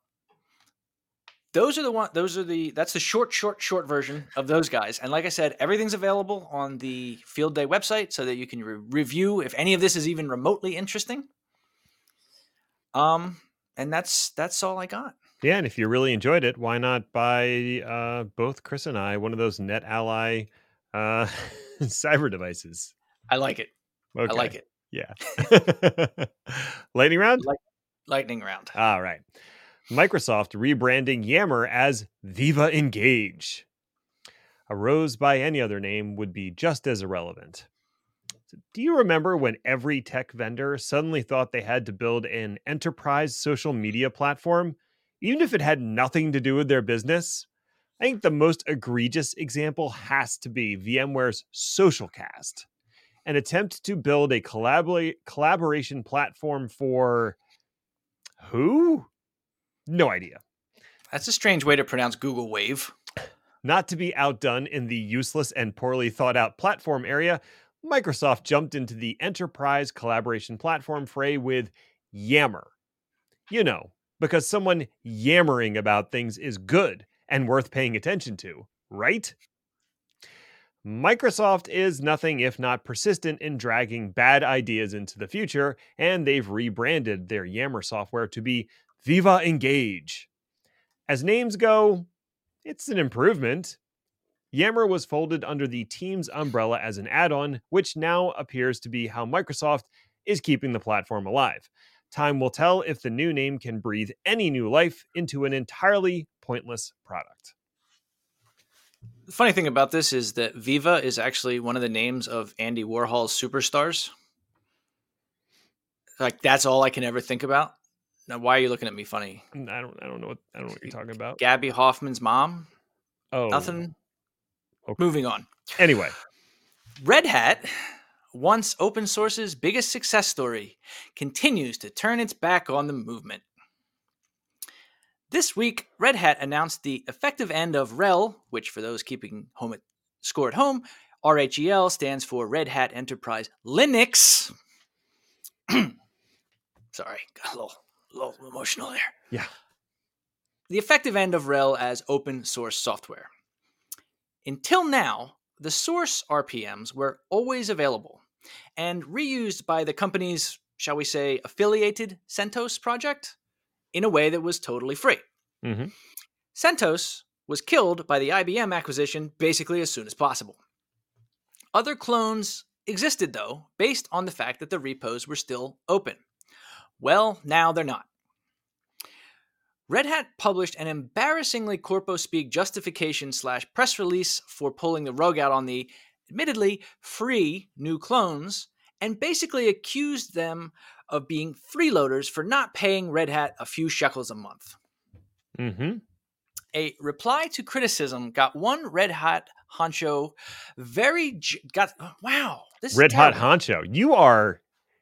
Speaker 2: those are the one. Those are the. That's the short, short, short version of those guys. And like I said, everything's available on the Field Day website, so that you can re- review if any of this is even remotely interesting. Um, and that's that's all I got.
Speaker 1: Yeah, and if you really enjoyed it, why not buy uh, both Chris and I one of those NetAlly uh, <laughs> cyber devices?
Speaker 2: I like it.
Speaker 1: Okay.
Speaker 2: I like it.
Speaker 1: Yeah. <laughs> <laughs> Lightning round?
Speaker 2: Like, lightning round.
Speaker 1: All right. Microsoft rebranding Yammer as Viva Engage. A rose by any other name would be just as irrelevant. Do you remember when every tech vendor suddenly thought they had to build an enterprise social media platform, even if it had nothing to do with their business? I think the most egregious example has to be VMware's Socialcast an attempt to build a collabor- collaboration platform for who? No idea.
Speaker 2: That's a strange way to pronounce Google Wave.
Speaker 1: Not to be outdone in the useless and poorly thought out platform area, Microsoft jumped into the enterprise collaboration platform fray with Yammer. You know, because someone yammering about things is good and worth paying attention to, right? Microsoft is nothing if not persistent in dragging bad ideas into the future, and they've rebranded their Yammer software to be Viva Engage. As names go, it's an improvement. Yammer was folded under the Teams umbrella as an add on, which now appears to be how Microsoft is keeping the platform alive. Time will tell if the new name can breathe any new life into an entirely pointless product.
Speaker 2: The funny thing about this is that Viva is actually one of the names of Andy Warhol's superstars. Like that's all I can ever think about. Now, why are you looking at me funny?
Speaker 1: Mm, I don't. I don't know what. I don't know what you're talking about.
Speaker 2: Gaby Hoffmann's mom.
Speaker 1: Oh,
Speaker 2: Nothing.
Speaker 1: Okay.
Speaker 2: Moving on.
Speaker 1: Anyway,
Speaker 2: Red Hat, once open source's biggest success story, continues to turn its back on the movement. This week, Red Hat announced the effective end of RHEL, which for those keeping home at, score at home, RHEL stands for Red Hat Enterprise Linux. <clears throat> Sorry, got a little, little emotional there.
Speaker 1: Yeah.
Speaker 2: The effective end of RHEL as open source software. Until now, the source RPMs were always available and reused by the company's, shall we say, affiliated CentOS project in a way that was totally free.
Speaker 1: Mm-hmm.
Speaker 2: CentOS was killed by the IBM acquisition basically as soon as possible. Other clones existed, though, based on the fact that the repos were still open. Well, now they're not. Red Hat published an embarrassingly corpo speak justification slash press release for pulling the rug out on the, admittedly, free new clones and basically accused them of being freeloaders for not paying Red Hat a few shekels a month.
Speaker 1: Mm-hmm.
Speaker 2: A reply to criticism got one Red Hat honcho very j- got wow this
Speaker 1: Red
Speaker 2: is
Speaker 1: hot honcho. You are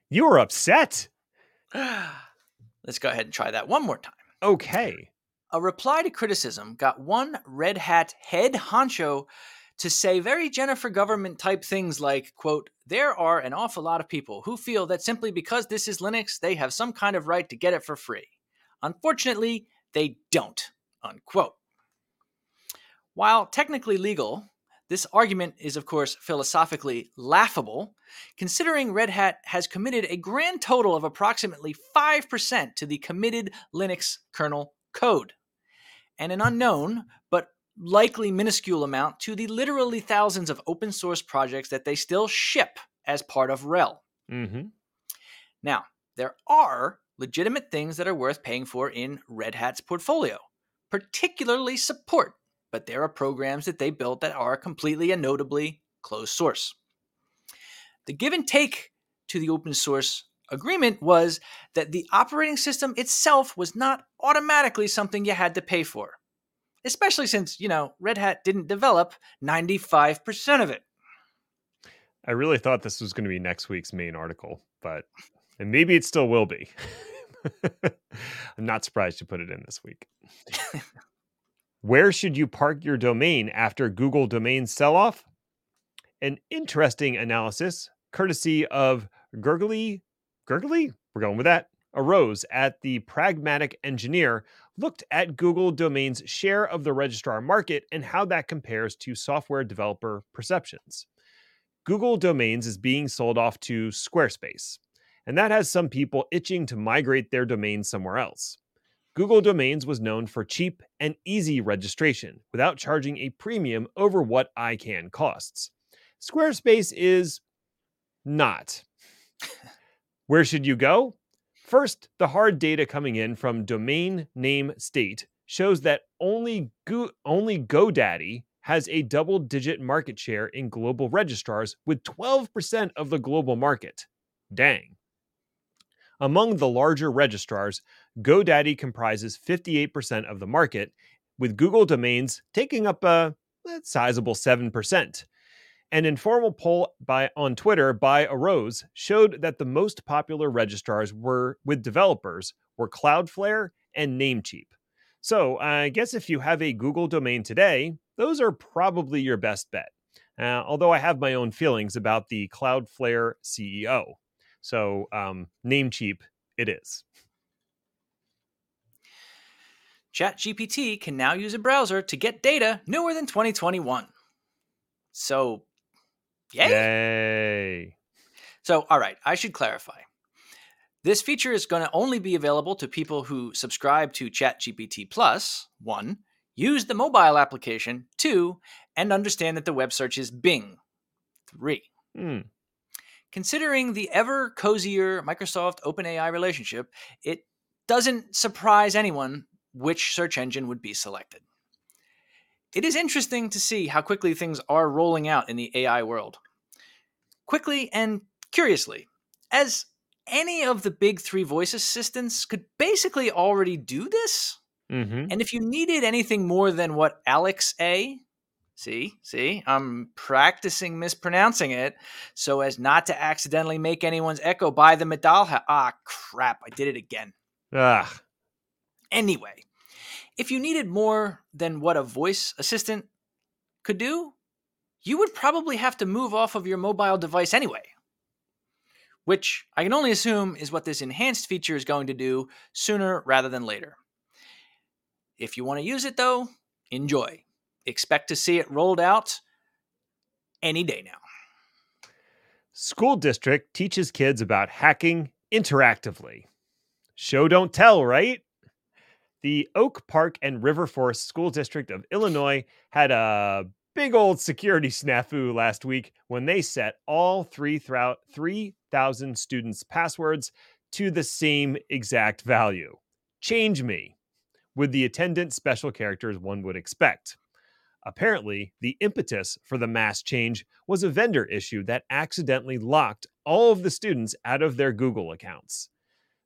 Speaker 1: you are upset. <sighs>
Speaker 2: Let's go ahead and try that one more time.
Speaker 1: Okay.
Speaker 2: A reply to criticism got one Red Hat head honcho to say very Jennifer government type things like, quote, there are an awful lot of people who feel that simply because this is Linux, they have some kind of right to get it for free. Unfortunately, they don't, unquote. While technically legal, this argument is, of course, philosophically laughable, considering Red Hat has committed a grand total of approximately 5% to the committed Linux kernel code, and an hmm. unknown but likely minuscule amount to the literally thousands of open source projects that they still ship as part of RHEL.
Speaker 1: Mm-hmm.
Speaker 2: Now, there are legitimate things that are worth paying for in Red Hat's portfolio, particularly support, but there are programs that they built that are completely and notably closed source. The give and take to the open source agreement was that the operating system itself was not automatically something you had to pay for, especially since, you know, Red Hat didn't develop 95% of it.
Speaker 1: I really thought this was going to be next week's main article, but and maybe it still will be. <laughs> I'm not surprised you put it in this week. Where should you park your domain after Google domain sell off? An interesting analysis, courtesy of Gergely. Gergely? We're going with that. Orosz at the Pragmatic Engineer, looked at Google Domain's share of the registrar market and how that compares to software developer perceptions. Google Domains is being sold off to Squarespace, and that has some people itching to migrate their domain somewhere else. Google Domains was known for cheap and easy registration without charging a premium over what ICANN costs. Squarespace is not. <laughs> Where should you go? First, the hard data coming in from domain name state shows that only Go- only GoDaddy has a double digit market share in global registrars with 12% of the global market. Dang. Among the larger registrars, GoDaddy comprises 58% of the market, with Google domains taking up a, a sizable 7%. An informal poll by on Twitter by Orosz showed that the most popular registrars were with developers were Cloudflare and Namecheap. So I guess if you have a Google domain today, those are probably your best bet. Uh, although I have my own feelings about the Cloudflare CEO. So um, Namecheap it is.
Speaker 2: ChatGPT can now use a browser to get data newer than 2021. So, yay.
Speaker 1: Yay.
Speaker 2: So, all right, I should clarify. This feature is going to only be available to people who subscribe to ChatGPT Plus, one, use the mobile application, two, and understand that the web search is Bing, three.
Speaker 1: Hmm.
Speaker 2: Considering the ever cozier Microsoft OpenAI relationship, it doesn't surprise anyone which search engine would be selected. It is interesting to see how quickly things are rolling out in the AI world. Quickly and curiously, as any of the big three voice assistants could basically already do this.
Speaker 1: Mm-hmm.
Speaker 2: And if you needed anything more than what Alex A See, see, I'm practicing mispronouncing it so as not to accidentally make anyone's echo buy the medal. Ha- ah, crap! I did it again.
Speaker 1: Ugh.
Speaker 2: Anyway, if you needed more than what a voice assistant could do, you would probably have to move off of your mobile device anyway. Which I can only assume is what this enhanced feature is going to do sooner rather than later. If you want to use it though, enjoy. Expect to see it rolled out any day now.
Speaker 1: School district teaches kids about hacking interactively. Show don't tell, right? The Oak Park and River Forest School District of Illinois had a big old security snafu last week when they set all 3,000 students' passwords to the same exact value. Change me, with the attendant special characters one would expect. Apparently, the impetus for the mass change was a vendor issue that accidentally locked all of the students out of their Google accounts.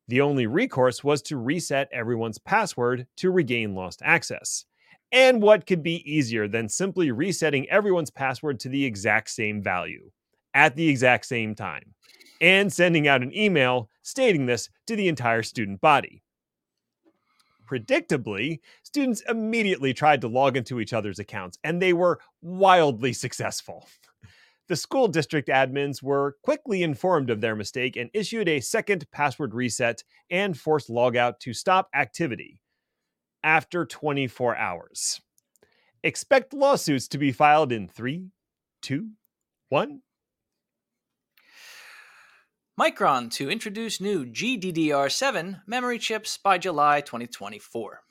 Speaker 1: The only recourse was to reset everyone's password to regain lost access. And what could be easier than simply resetting everyone's password to the exact same value at the exact same time and sending out an email stating this to the entire student body? Predictably, students immediately tried to log into each other's accounts, and they were wildly successful. The school district admins were quickly informed of their mistake and issued a second password reset and forced logout to stop activity after 24 hours. Expect lawsuits to be filed in three, two, one.
Speaker 2: Micron to introduce new GDDR7 memory chips by July 2024.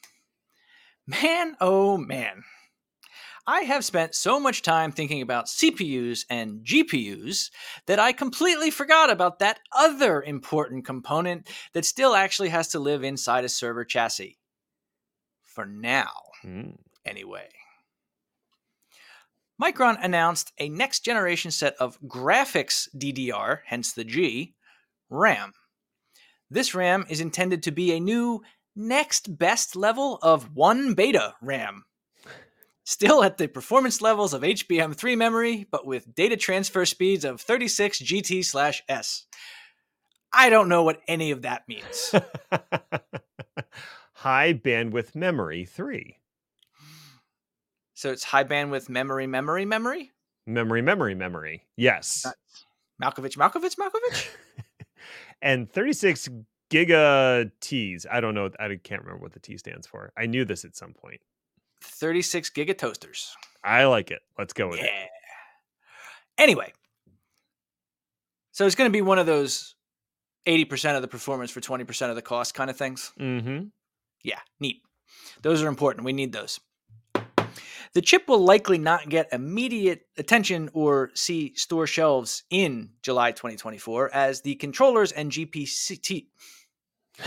Speaker 2: Man, oh man. I have spent so much time thinking about CPUs and GPUs that I completely forgot about that other important component that still actually has to live inside a server chassis. For now,
Speaker 1: Mm.
Speaker 2: anyway. Micron announced a next generation set of graphics DDR, hence the G, RAM. This RAM is intended to be a new next best level of 1 beta RAM. Still at the performance levels of HBM3 memory, but with data transfer speeds of 36 GT S. I don't know what any of that means. <laughs>
Speaker 1: High bandwidth memory 3.
Speaker 2: so it's high bandwidth memory, memory, memory?
Speaker 1: Memory, memory, memory. Yes.
Speaker 2: Malkovich, Malkovich, Malkovich? <laughs>
Speaker 1: and 36 giga T's. I don't know. I can't remember what the T stands for. I knew this at some point.
Speaker 2: 36 giga toasters.
Speaker 1: I like it. Let's go with
Speaker 2: Yeah.
Speaker 1: it.
Speaker 2: Anyway, so it's going to be one of those 80% of the performance for 20% of the cost kind of things.
Speaker 1: Mm-hmm.
Speaker 2: Yeah, neat. Those are important. We need those. The chip will likely not get immediate attention or see store shelves in July 2024 as the controllers and GPC <laughs>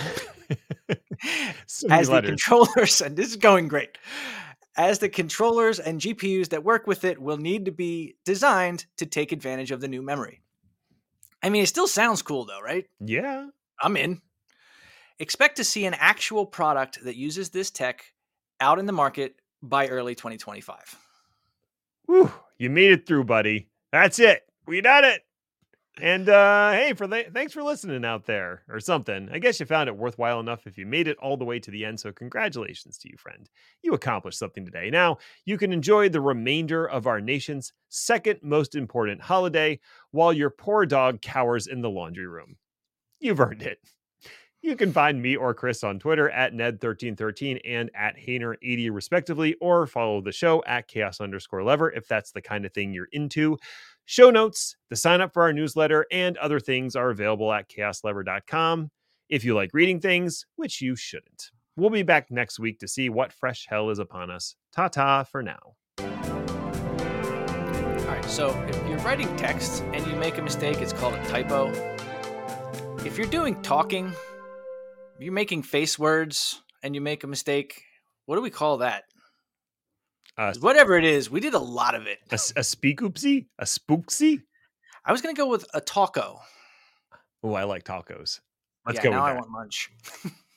Speaker 1: so
Speaker 2: as the
Speaker 1: letters.
Speaker 2: controllers and this is going great. As the controllers and GPUs that work with it will need to be designed to take advantage of the new memory. I mean, it still sounds cool though, right?
Speaker 1: yeah.
Speaker 2: I'm in. Expect to see an actual product that uses this tech out in the market by early 2025.
Speaker 1: Whew, you made it through, buddy. That's it. We done it. And uh, hey, for the, thanks for listening out there, or something. I guess you found it worthwhile enough if you made it all the way to the end. So congratulations to you, friend. You accomplished something today. Now you can enjoy the remainder of our nation's second most important holiday while your poor dog cowers in the laundry room. You've earned it. You can find me or Chris on Twitter at Ned1313 and at Hainer80 respectively, or follow the show at chaos underscore lever if that's the kind of thing you're into. Show notes, the sign up for our newsletter, and other things are available at chaoslever.com. If you like reading things, which you shouldn't. We'll be back next week to see what fresh hell is upon us. Ta ta for now.
Speaker 2: All right, so if you're writing text and you make a mistake, it's called a typo. If you're doing talking, you're making face words and you make a mistake, what do we call that?
Speaker 1: Uh,
Speaker 2: Whatever it is, we did a lot of it.
Speaker 1: a, a speakoopsie? A spooksy?
Speaker 2: I was going to go with a taco.
Speaker 1: Oh, I like tacos. Let's
Speaker 2: yeah,
Speaker 1: go
Speaker 2: now
Speaker 1: with
Speaker 2: I want lunch. <laughs>